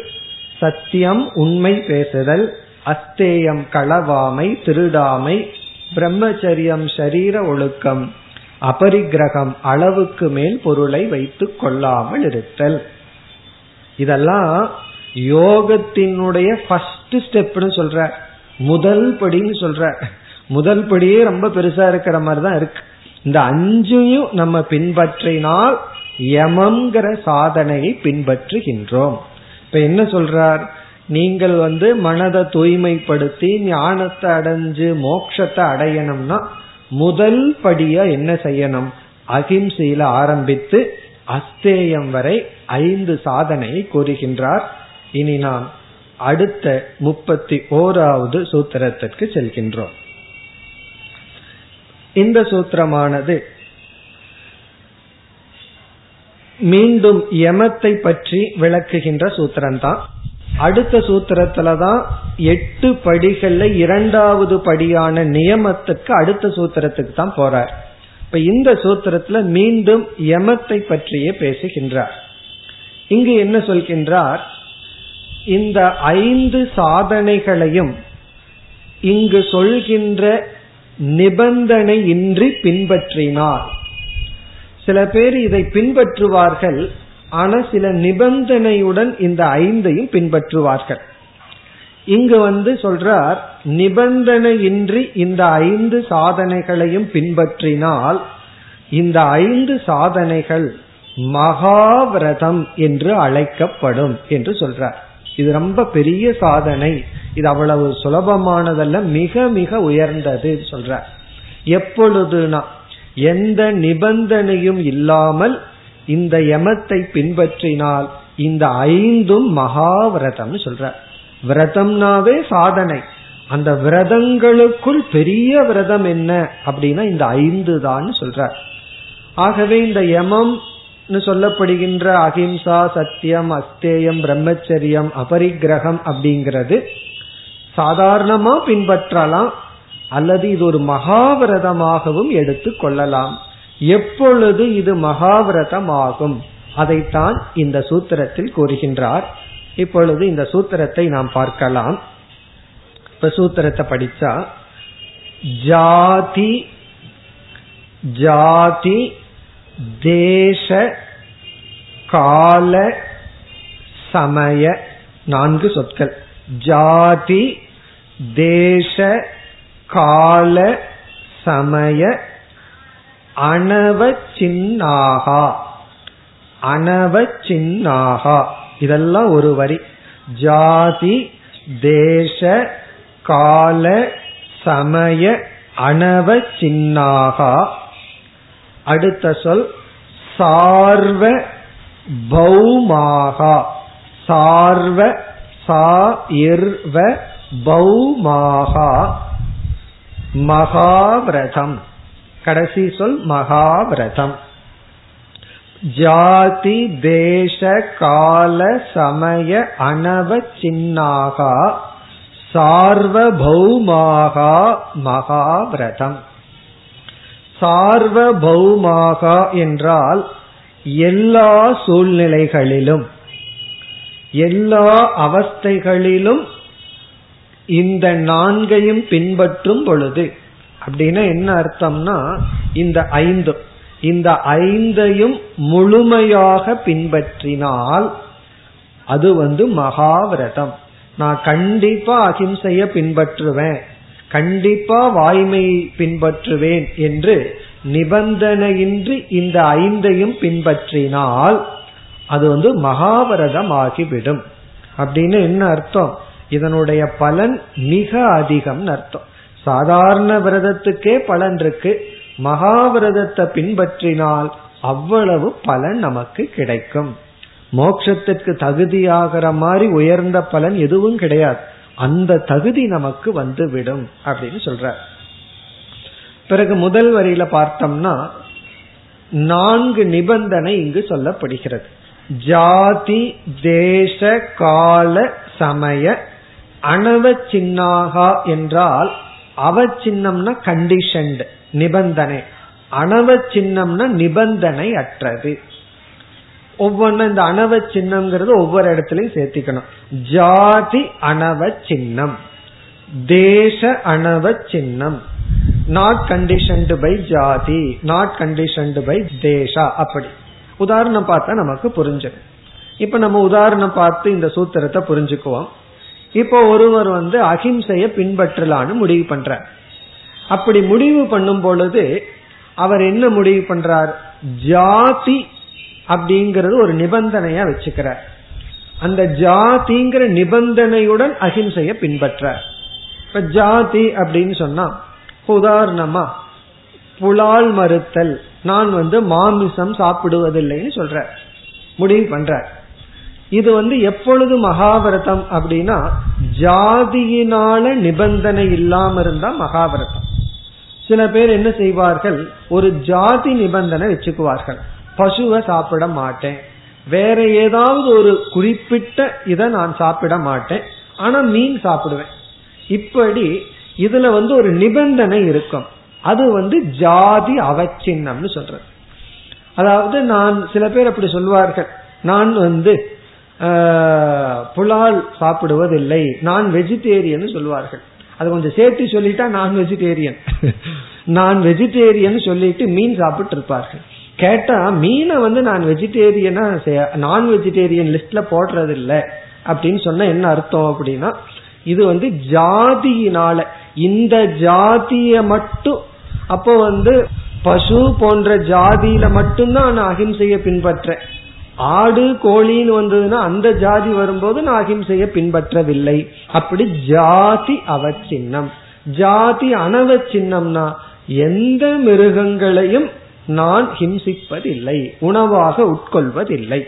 சத்தியம் உண்மை பேசுதல் அஸ்தேயம் களவாமை திருடாமை பிரம்மச்சரியம் சரீர ஒழுக்கம் அபரிக்கிரகம் அளவுக்கு மேல் பொருளை வைத்துக் கொள்ளாமல் இருத்தல். இதெல்லாம் யோகத்தினுடைய ஃபர்ஸ்ட் ஸ்டெப்னு சொல்ற. முதல் படின்னு சொல்ற. முதல் படியே ரொம்ப பெருசா இருக்கிற மாதிரி தான் இருக்கு. இந்த அஞ்சையும் நம்ம பின்பற்றினால் யமங்கிற சாதனையை பின்பற்றுகின்றோம். இப்ப என்ன சொல்றார்? நீங்கள் வந்து மனதை தூய்மைப்படுத்தி ஞானத்தை அடைஞ்சு மோட்சத்தை அடையணும்னா முதல் படியா என்ன செய்யணும்? அகிம்சையில ஆரம்பித்து அஸ்தேயம் வரை ஐந்து சாதனையை கூறுகின்றார். இனி நாம் அடுத்த முப்பத்தி ஓராவது சூத்திரத்திற்கு செல்கின்றோம். இந்த சூத்திரமானது மீண்டும் யமத்தை பற்றி விளக்குகின்ற சூத்திரம்தான். அடுத்த சூத்திரத்துல தான் எட்டு படிகள்ல இரண்டாவது படியான நியமத்துக்கு அடுத்த சூத்திரத்துக்கு தான் போறார். இப்ப இந்த சூத்திரத்துல மீண்டும் யமத்தை பற்றியே பேசுகின்றார். இங்கு என்ன சொல்கின்றார்? இந்த ஐந்து சாதனைகளையும் இங்கு சொல்கின்ற நிபந்தனை இன்றி பின்பற்றினார். சில பேர் இதை பின்பற்றுவார்கள் ஆனா சில நிபந்தனையுடன் இந்த ஐந்தையும் பின்பற்றுவார்கள். இங்கு வந்து சொல்றார் நிபந்தனையின்றி இந்த ஐந்து சாதனைகளையும் பின்பற்றினால் இந்த ஐந்து சாதனைகள் மகாவிரதம் என்று அழைக்கப்படும் என்று சொல்றார். இது ரொம்ப பெரிய சாதனை. இது அவ்வளவு சுலபமானதல்ல மிக மிக உயர்ந்தது சொல்ற. எப்பொழுதுனா எந்த நிபந்தனையும் இல்லாமல் இந்த யமத்தை பின்பற்றினால் இந்த ஐந்தும் மகாவிரதம் சொல்ற. விரதம்னாவே சாதனை. அந்த விரதங்களுக்குள் பெரிய விரதம் என்ன அப்படின்னா இந்த ஐந்து தான் சொல்ற. ஆகவே இந்த யமம் சொல்லப்படுகின்ற அஹிம்சா சத்தியம் அஸ்தேயம் பிரம்மச்சரியம் அபரிக்கிரகம் அப்படிங்கிறது சாதாரணமா பின்பற்றலாம் அல்லது இது ஒரு மகாவிரதமாகவும் எடுத்து கொள்ளலாம். எப்பொழுது இது மகாவிரதம் ஆகும் அதைத்தான் இந்த சூத்திரத்தில் கூறுகின்றார். இப்பொழுது இந்த சூத்திரத்தை நாம் பார்க்கலாம். இப்ப சூத்திரத்தை படிச்சா ஜாதி ஜாதி தேச கால சமய நான்கு சொற்கள். ஜாதி தேச கால சமய அனவச்சின்னாகா அனவச்சின்னாகா இதெல்லாம் ஒரு வரி. ஜாதி தேச கால சமய அனவச்சின்னாகா அடுத்த சொல் சார்வ பௌமாகா. சார்வ சா இர்வ பௌமாகா. மகாவிரதம். கடைசி சொல் மகாவிரதம். ஜாதி தேச கால சமய அணவ சின்னாகா. சார்வபௌமாகா மகாவிரதம். சார்வபௌமாகா என்றால் எல்லா சூழ்நிலைகளிலும் எல்லா அவஸ்தைகளிலும் இந்த நான்கையும் பின்பற்றும் பொழுது அப்படின்னா என்ன அர்த்தம்னா இந்த ஐந்து இந்த ஐந்தையும் முழுமையாக பின்பற்றினால் அது வந்து மகாவிரதம். நான் கண்டிப்பா அகிம்சைய பின்பற்றுவேன். கண்டிப்பா வாய்மையை பின்பற்றுவேன் என்று நிபந்தனையின்றி இந்த ஐந்தையும் பின்பற்றினால் அது வந்து மகாபரதம் ஆகிவிடும் அப்படின்னு என்ன அர்த்தம்? இதனுடைய பலன் மிக அதிகம் அர்த்தம். சாதாரண விரதத்துக்கே பலன் இருக்கு. மகாவிரதத்தை பின்பற்றினால் அவ்வளவு பலன் நமக்கு கிடைக்கும். மோட்சத்திற்கு தகுதியாகிற மாதிரி உயர்ந்த பலன் எதுவும் கிடையாது. அந்த தகுதி நமக்கு வந்து விடும் அப்படின்னு சொல்ற பிறகு முதல் வரியில பார்த்தோம்னா நான்கு நிபந்தனை இங்கு சொல்லப்படுகிறது. ஜாதி தேச கால சமய அனவச்சின்னாகா என்றால் அவச்சின்னம்னா கண்டிஷன்டு நிபந்தனை. அனவச்சின்னம்னா நிபந்தனை அற்றது ஒவ்வொன்னு இந்த அணவ சின்னம்ங்கிறது ஒவ்வொரு இடத்துலயும் சேர்த்திக்கணும். ஜாதி அணவ சின்னம். தேச அணவ சின்னம். நாட் கண்டிஷன்டு பை ஜாதி நாட் கண்டிஷன்டு பை தேசா அப்படி. உதாரணம் பார்த்தா நமக்கு புரிஞ்சிடும். இப்ப நம்ம உதாரணம் பார்த்து இந்த சூத்திரத்தை புரிஞ்சுக்குவோம். இப்போ ஒருவர் வந்து அகிம்சைய பின்பற்றலான்னு முடிவு பண்றார். அப்படி முடிவு பண்ணும் பொழுது அவர் என்ன முடிவு பண்றார்? ஜாதி அப்படிங்கறது ஒரு நிபந்தனையா வச்சுக்கிறார் அந்த ஜாதிங்கிற நிபந்தனையுடன் அகிம்சைய பின்பற்ற. இப்ப ஜாதி அப்படின்னு சொன்னா உதாரணமா புலால் மறுத்தல் நான் வந்து மாமிசம் சாப்பிடுவதில்லைன்னு சொல்ற. முடிவு பண்ற. இது வந்து எப்பொழுது மகாபாரதம் அப்படின்னா ஜாதியினால நிபந்தனை இல்லாம இருந்தா மகாபாரதம் சில பேர் என்ன செய்வார்கள்? ஒரு ஜாதி நிபந்தனை வச்சுக்குவார்கள். பசுவை சாப்பிட மாட்டேன். வேற ஏதாவது ஒரு குறிப்பிட்ட இதை நான் சாப்பிட மாட்டேன். ஆனா மீன் சாப்பிடுவேன். இப்படி இதுல வந்து ஒரு நிபந்தனை இருக்கும். அது வந்து ஜாதி அவச்சின்னம்னு சொல்றது. அதாவது நான் சில பேர் அப்படி சொல்வார்கள். நான் வந்து புலால் சாப்பிடுவதில்லை. நான் வெஜிடேரியன் சொல்வார்கள். அது கொஞ்சம் சேர்த்து சொல்லிட்டா நான் வெஜிடேரியன் நான் வெஜிடேரியன் சொல்லிட்டு மீன் சாப்பிட்டு இருப்பார்கள் கேட்டா மீனை வந்து நான் வெஜிடேரியனா நான் வெஜிடேரியன் லிஸ்ட்ல போடுறது இல்ல அப்படின்னு சொன்ன என்ன அர்த்தம் அப்படின்னா இது வந்து ஜாதியினால இந்த ஜாதிய மட்டும் அப்போ வந்து பசு போன்ற ஜாதியில மட்டும்தான் நான் அகிம்சைய பின்பற்ற ஆடு கோழின்னு வந்ததுன்னா அந்த ஜாதி வரும்போது நான் அகிம்சைய பின்பற்றவில்லை. அப்படி ஜாதி அவச்சின்னம். ஜாதி அனவச்சின்னம்னா எந்த மிருகங்களையும் நான் ஹிம்சிப்பதில்லை உணவாக உட்கொள்வதில்லை.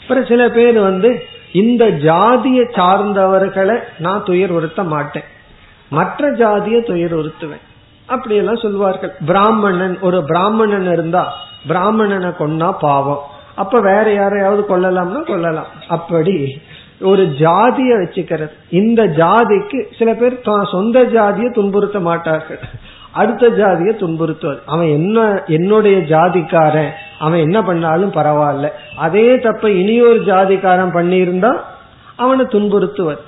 அப்புறம் சில பேர் வந்து இந்த ஜாதியை சார்ந்தவர்களை நான் துயர் உறுத்த மாட்டேன். மற்ற ஜாதியை துயர் உறுத்துவேன் அப்படியெல்லாம் சொல்வார்கள். பிராமணன் ஒரு பிராமணன் இருந்தா பிராமணனை கொன்னா பாவம். அப்ப வேற யாரையாவது கொல்லலாம்னா கொல்லலாம். அப்படி ஒரு ஜாதிய வச்சுக்கிறது. இந்த ஜாதிக்கு சில பேர் சொந்த ஜாதியை துன்புறுத்த மாட்டார்கள். அடுத்த ஜாதியை துன்புறுத்துவது. அவன் என்ன என்னுடைய ஜாதிக்காரன் அவன் என்ன பண்ணாலும் பரவாயில்ல. அதே தப்ப இனியொரு ஜாதிக்காரன் பண்ணியிருந்தா அவனை துன்புறுத்துவது.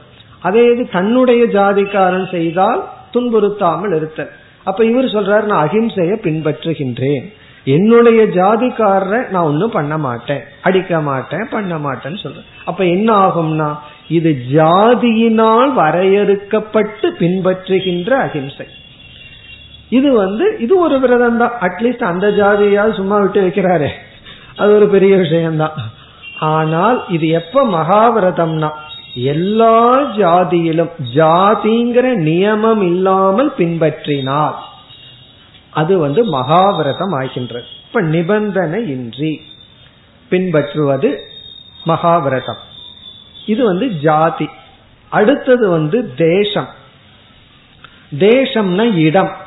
அதே இது தன்னுடைய ஜாதிக்காரன் செய்தால் துன்புறுத்தாமல் இருத்தல். அப்ப இவர் சொல்றாரு நான் அகிம்சைய பின்பற்றுகின்றேன். என்னுடைய ஜாதிக்காரரை நான் ஒன்னும் பண்ண மாட்டேன். அடிக்க மாட்டேன் பண்ண மாட்டேன்னு சொல்றேன் அப்ப என்ன ஆகும்னா இது ஜாதியினால் வரையறுக்கப்பட்டு பின்பற்றுகின்ற அகிம்சை. இது வந்து இது ஒரு விரதம் தான் அட்லீஸ்ட் அந்த ஜாதியாவது சும்மா விட்டு வைக்கிறாரு. அது ஒரு பெரிய விஷயம்தான். ஆனால் இது எப்ப மகாவிரதம்னா எல்லா ஜாதியிலும் ஜாதிங்கிற நியமம் இல்லாமல் பின்பற்றினால் அது வந்து மகாவிரதம் ஆகின்றது. இப்ப நிபந்தனை இன்றி பின்பற்றுவது மகாவிரதம். இது வந்து ஜாதி. அடுத்தது வந்து தேசம். தேசம்னா இடம்.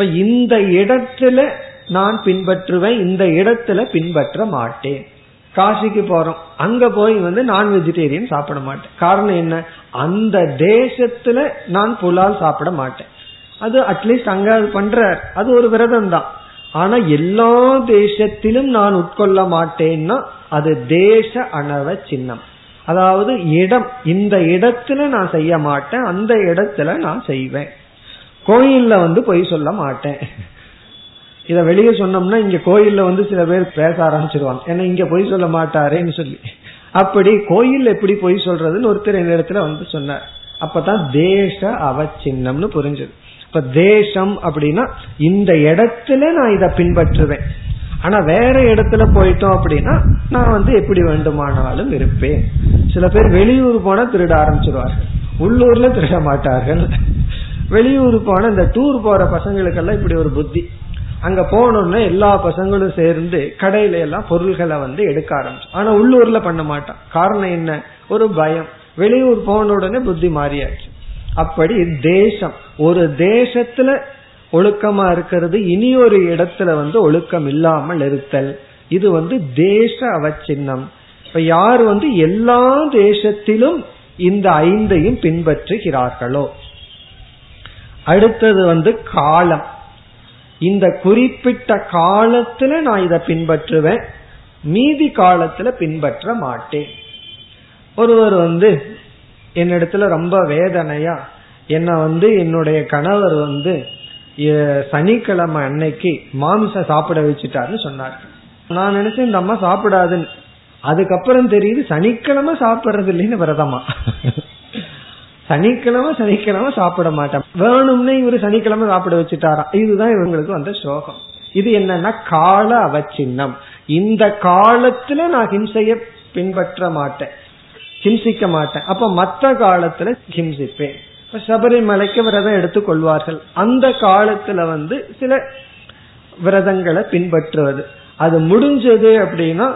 இப்ப இந்த இடத்துல நான் பின்பற்றுவேன் இந்த இடத்துல பின்பற்ற மாட்டேன். காசிக்கு போறோம். அங்க போய் வந்து நான் வெஜிடேரியன் சாப்பிட மாட்டேன். காரணம் என்ன? அந்த தேசத்துல நான் புலால் சாப்பிட மாட்டேன். அது அட்லீஸ்ட் அங்க அது பண்ற அது ஒரு விரதம் தான் ஆனா எல்லா தேசத்திலும் நான் உட்கொள்ள மாட்டேன்னா அது தேச அணவ சின்னம். அதாவது இடம் இந்த இடத்துல நான் செய்ய மாட்டேன் அந்த இடத்துல நான் செய்வேன். கோயில்ல வந்து பொய் சொல்ல மாட்டேன். இத வெளியே சொன்னோம்னா இங்க கோயில்ல வந்து சில பேர் பேச ஆரம்பிச்சிருவாங்க. ஏன்னா இங்க பொய் சொல்ல மாட்டாரேன்னு சொல்லி. அப்படி கோயில் எப்படி பொய் சொல்றதுன்னு ஒருத்தர் இந்த இடத்துல வந்து சொன்னார். அப்பதான் தேச அவச்சின்னம்னு புரிஞ்சது. இப்ப தேசம் அப்படின்னா இந்த இடத்துல நான் இதை பின்பற்றுவேன். ஆனா வேற இடத்துல போயிட்டோம் அப்படின்னா நான் வந்து எப்படி வேண்டுமானாலும் இருப்பேன். சில பேர் வெளியூர் போனா திருட ஆரம்பிச்சிருவார்கள். உள்ளூர்ல திருட மாட்டார்கள். வெளியூர் போன இந்த டூர் போற பசங்களுக்கெல்லாம் இப்படி ஒரு புத்தி. அங்க போனோம்னா எல்லா பசங்களும் சேர்ந்து கடையில எல்லாம் பொருள்களை வந்து எடுக்க ஆரம்பிச்சு ஆனா உள்ளூர்ல பண்ண மாட்டான் காரணம் என்ன? ஒரு பயம். வெளியூர் போன உடனே புத்தி மாறியாச்சு. அப்படி தேசம். ஒரு தேசத்துல ஒழுக்கமா இருக்கிறது இனி ஒரு இடத்துல வந்து ஒழுக்கம் இல்லாமல் இருத்தல். இது வந்து தேச அவச்சின்னம். இப்ப யார் வந்து எல்லா தேசத்திலும் இந்த ஐந்தையும் பின்பற்றுகிறார்களோ? அடுத்தது வந்து காலம். இந்த குறிப்பிட்ட காலத்துல நான் இதை பின்பற்றுவேன். மீதி காலத்துல பின்பற்ற மாட்டேன். ஒருவர் வந்து என்னிடத்துல ரொம்ப வேதனையா என்ன வந்து என்னுடைய கணவர் வந்து சனிக்கிழமை அன்னைக்கு மாமிசம் சாப்பிட வச்சுட்டாருன்னு சொன்னார். நான் நினைச்சேன் இந்த அம்மா சாப்பிடாதுன்னு. அதுக்கப்புறம் தெரியுது சனிக்கிழமை சாப்பிடுறது இல்லைன்னு விரதமா. சனிக்கிழமை சனிக்கிழமை சாப்பிட மாட்டேன். வேணும்னே இவரு சனிக்கிழமை சாப்பிட வச்சுட்டாராம் இதுதான் இவங்களுக்கு வந்த ஸ்லோகம் இது என்னன்னா கால அவச்சின்னம். இந்த காலத்துல நான் ஹிம்சைய பின்பற்ற மாட்டேன். ஹிம்சிக்க மாட்டேன். அப்ப மத்த காலத்துல ஹிம்சிப்பேன். சபரிமலைக்கு விரதம் எடுத்துக்கொள்வார்கள் அந்த காலத்துல வந்து சில விரதங்களை பின்பற்றுவது. அது முடிஞ்சது அப்படின்னா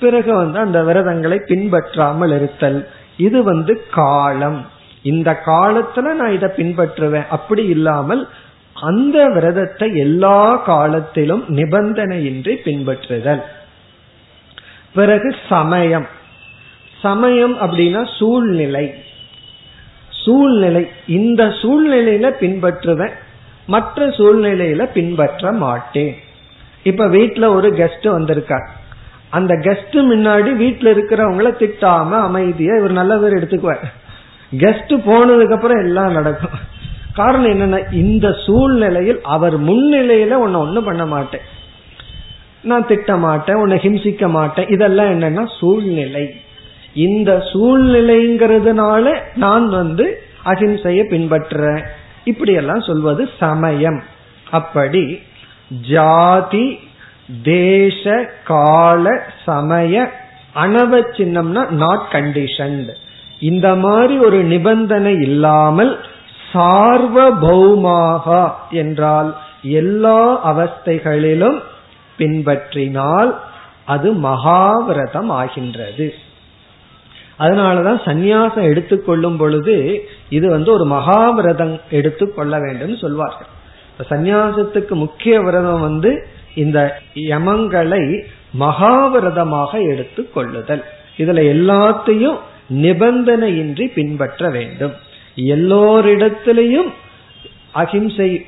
பிறகு வந்து அந்த விரதங்களை பின்பற்றாமல் இருத்தல். இது வந்து காலம். இந்த காலத்துல நான் இதை பின்பற்றுவேன். அப்படி இல்லாமல் அந்த விரதத்தை எல்லா காலத்திலும் நிபந்தனையின்றி பின்பற்றுதல். பிறகு சமயம். சமயம் அப்படின்னா சூழ்நிலை. சூழ்நிலை. இந்த சூழ்நிலையில பின்பற்றுவேன். மற்ற சூழ்நிலையில பின்பற்ற மாட்டேன். இப்ப வீட்டுல ஒரு கெஸ்ட் வந்திருக்கார். அந்த கெஸ்ட் முன்னாடி வீட்டுல இருக்கிறவங்கள திட்டாம அமைதியா இவர் நல்ல பேர் எடுத்துக்குவார். கெஸ்ட் போனதுக்கு அப்புறம் எல்லாம் நடக்கும். காரணம் என்னன்னா இந்த சூழ்நிலையில் அவர் முன்னிலையில உன்னை ஒண்ணும் பண்ண மாட்டேன். நான் திட்ட மாட்டேன் உன்னை ஹிம்சிக்க மாட்டேன். இதெல்லாம் என்னன்னா சூழ்நிலை. இந்த சூழ்நிலைங்கிறதுனால நான் வந்து அஹிம்சையை பின்பற்றுறேன். இப்படி எல்லாம் சொல்வது சமயம். அப்படி ஜாதி தேச கால சமய அனவ சின்னம்னா நாட் கண்டிஷன் இந்த மாதிரி ஒரு நிபந்தனை இல்லாமல் சார்வபௌமாக என்றால் எல்லா அவஸ்தைகளிலும் பின்பற்றினால் அது மகாவிரதம் ஆகின்றது. அதனாலதான் சந்நியாசம் எடுத்துக்கொள்ளும் பொழுது இது வந்து ஒரு மகாவிரதம் எடுத்துக்கொள்ள வேண்டும் சொல்வார்கள். சந்நியாசத்துக்கு முக்கிய விரதம் வந்து இந்த யமங்களை மகாவிரதமாக எடுத்து கொள்ளுதல். இதுல எல்லாத்தையும் நிபந்தனையின்றி பின்பற்ற வேண்டும். எல்லோரிடத்திலையும் அகிம்சை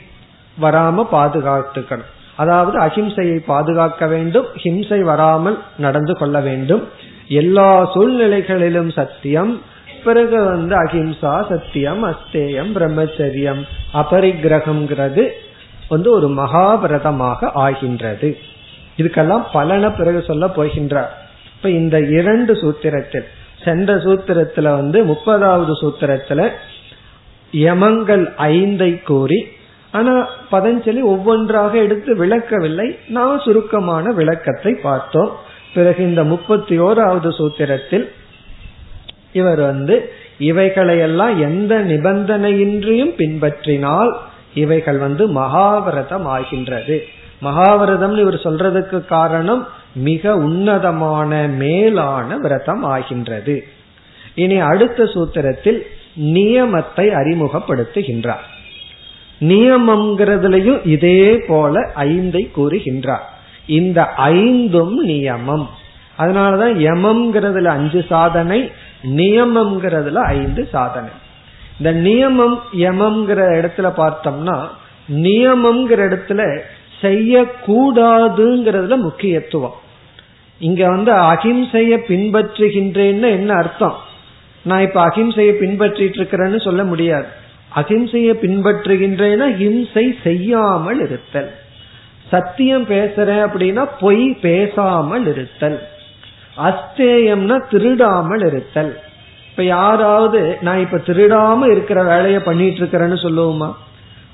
வராம பாதுகாத்துக்கணும். அதாவது அகிம்சையை பாதுகாக்க வேண்டும் ஹிம்சை வராமல் நடந்து கொள்ள வேண்டும். எல்லா சூழ்நிலைகளிலும் சத்தியம் பிறகு வந்து அகிம்சா சத்தியம் அஸ்தேயம் பிரம்மச்சரியம் அபரிக்கிரகம்ங்கிறது வந்து ஒரு மகாபிரதமாக ஆகின்றது. இதுக்கெல்லாம் பலன பிறகு சொல்ல போகின்றார். இப்ப இந்த இரண்டு சூத்திரத்தில் சென்ற சூத்திரத்துல வந்து முப்பதாவது சூத்திரத்துல யமங்கள் ஐந்தை கூறி ஆனா பதஞ்சலி ஒவ்வொன்றாக எடுத்து விளக்கவில்லை. நான் சுருக்கமான விளக்கத்தை பார்த்தோம். பிறகு இந்த முப்பத்தி ஓராவது சூத்திரத்தில் இவர் வந்து இவைகளையெல்லாம் எந்த நிபந்தனையின்றியும் பின்பற்றினால் இவைகள் வந்து மகாவிரதம் ஆகின்றது. மகாவிரதம் இவர் சொல்றதுக்கு காரணம் மிக உன்னதமான மேலான விரதம் ஆகின்றது. இனி அடுத்த சூத்திரத்தில் நியமத்தை அறிமுகப்படுத்துகின்றார். நியமம்ங்கிறதுலயும் இதே போல ஐந்தை கூறுகின்றார். இந்த ஐந்தும் நியமம். அதனாலதான் யமம்ங்கிறதுல அஞ்சு சாதனை நியமம்ங்கிறதுல ஐந்து சாதனை. இந்த நியமம் யமம்ங்கிற இடத்துல பார்த்தோம்னா நியமம்ங்கிற இடத்துல செய்யக்கூடாதுங்கிறதுல முக்கியத்துவம். இங்க வந்து அகிம்சைய பின்பற்றுகின்றேன்னு என்ன அர்த்தம்? நான் இப்ப அகிம்சைய பின்பற்றிட்டு இருக்கிறேன்னு சொல்ல முடியாது. அகிம்சைய பின்பற்றுகின்றேன்னா ஹிம்சை செய்யாமல் இருத்தல். சத்தியம் பேசுறேன் அப்படின்னா பொய் பேசாமல் இருத்தல். அஸ்தேயம்னா திருடாமல் இருத்தல். இப்ப யாராவது நான் இப்ப திருடாம இருக்கிற வேலையை பண்ணிட்டு இருக்கிறேன்னு சொல்லுவோமா?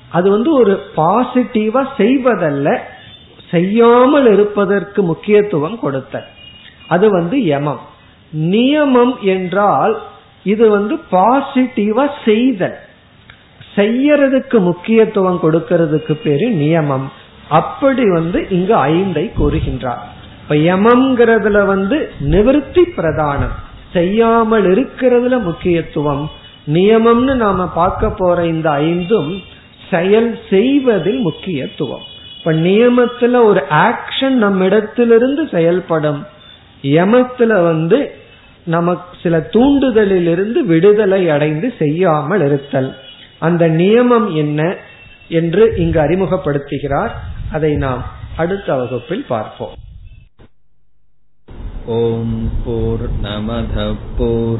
அது வந்து ஒரு பாசிட்டிவா செய்வதல்ல. செய்யாமல் இருப்பதற்கு முக்கியத்துவம் கொடுத்த அது வந்து யமம். நியமம் என்றால் இது வந்து பாசிட்டிவா செய்தல். செய்யறதுக்கு முக்கியத்துவம் கொடுக்கறதுக்கு பேரு நியமம். அப்படி வந்து இங்கு ஐந்தை கூறுகின்றார். இப்ப யமம்ங்கிறதுல வந்து நிவர்த்தி பிரதானம். செய்யாமல் இருக்கிறதுல முக்கியத்துவம். நியமம்னு நாம பார்க்க போற இந்த ஐந்தும் செயல் செய்வதில் முக்கியத்துவம். இப்ப நியமத்துல ஒரு ஆக்ஷன் நம்ம இடத்திலிருந்து செயல்படும். யமத்துல வந்து நமக்கு சில தூண்டுதலிலிருந்து விடுதலை அடைந்து செய்யாமல் இருத்தல். அந்த நியமம் என்ன என்று இங்கு அறிமுகப்படுத்துகிறார். அதை நாம் அடுத்த வகுப்பில் பார்ப்போம். ஓம் போர் நமத போர்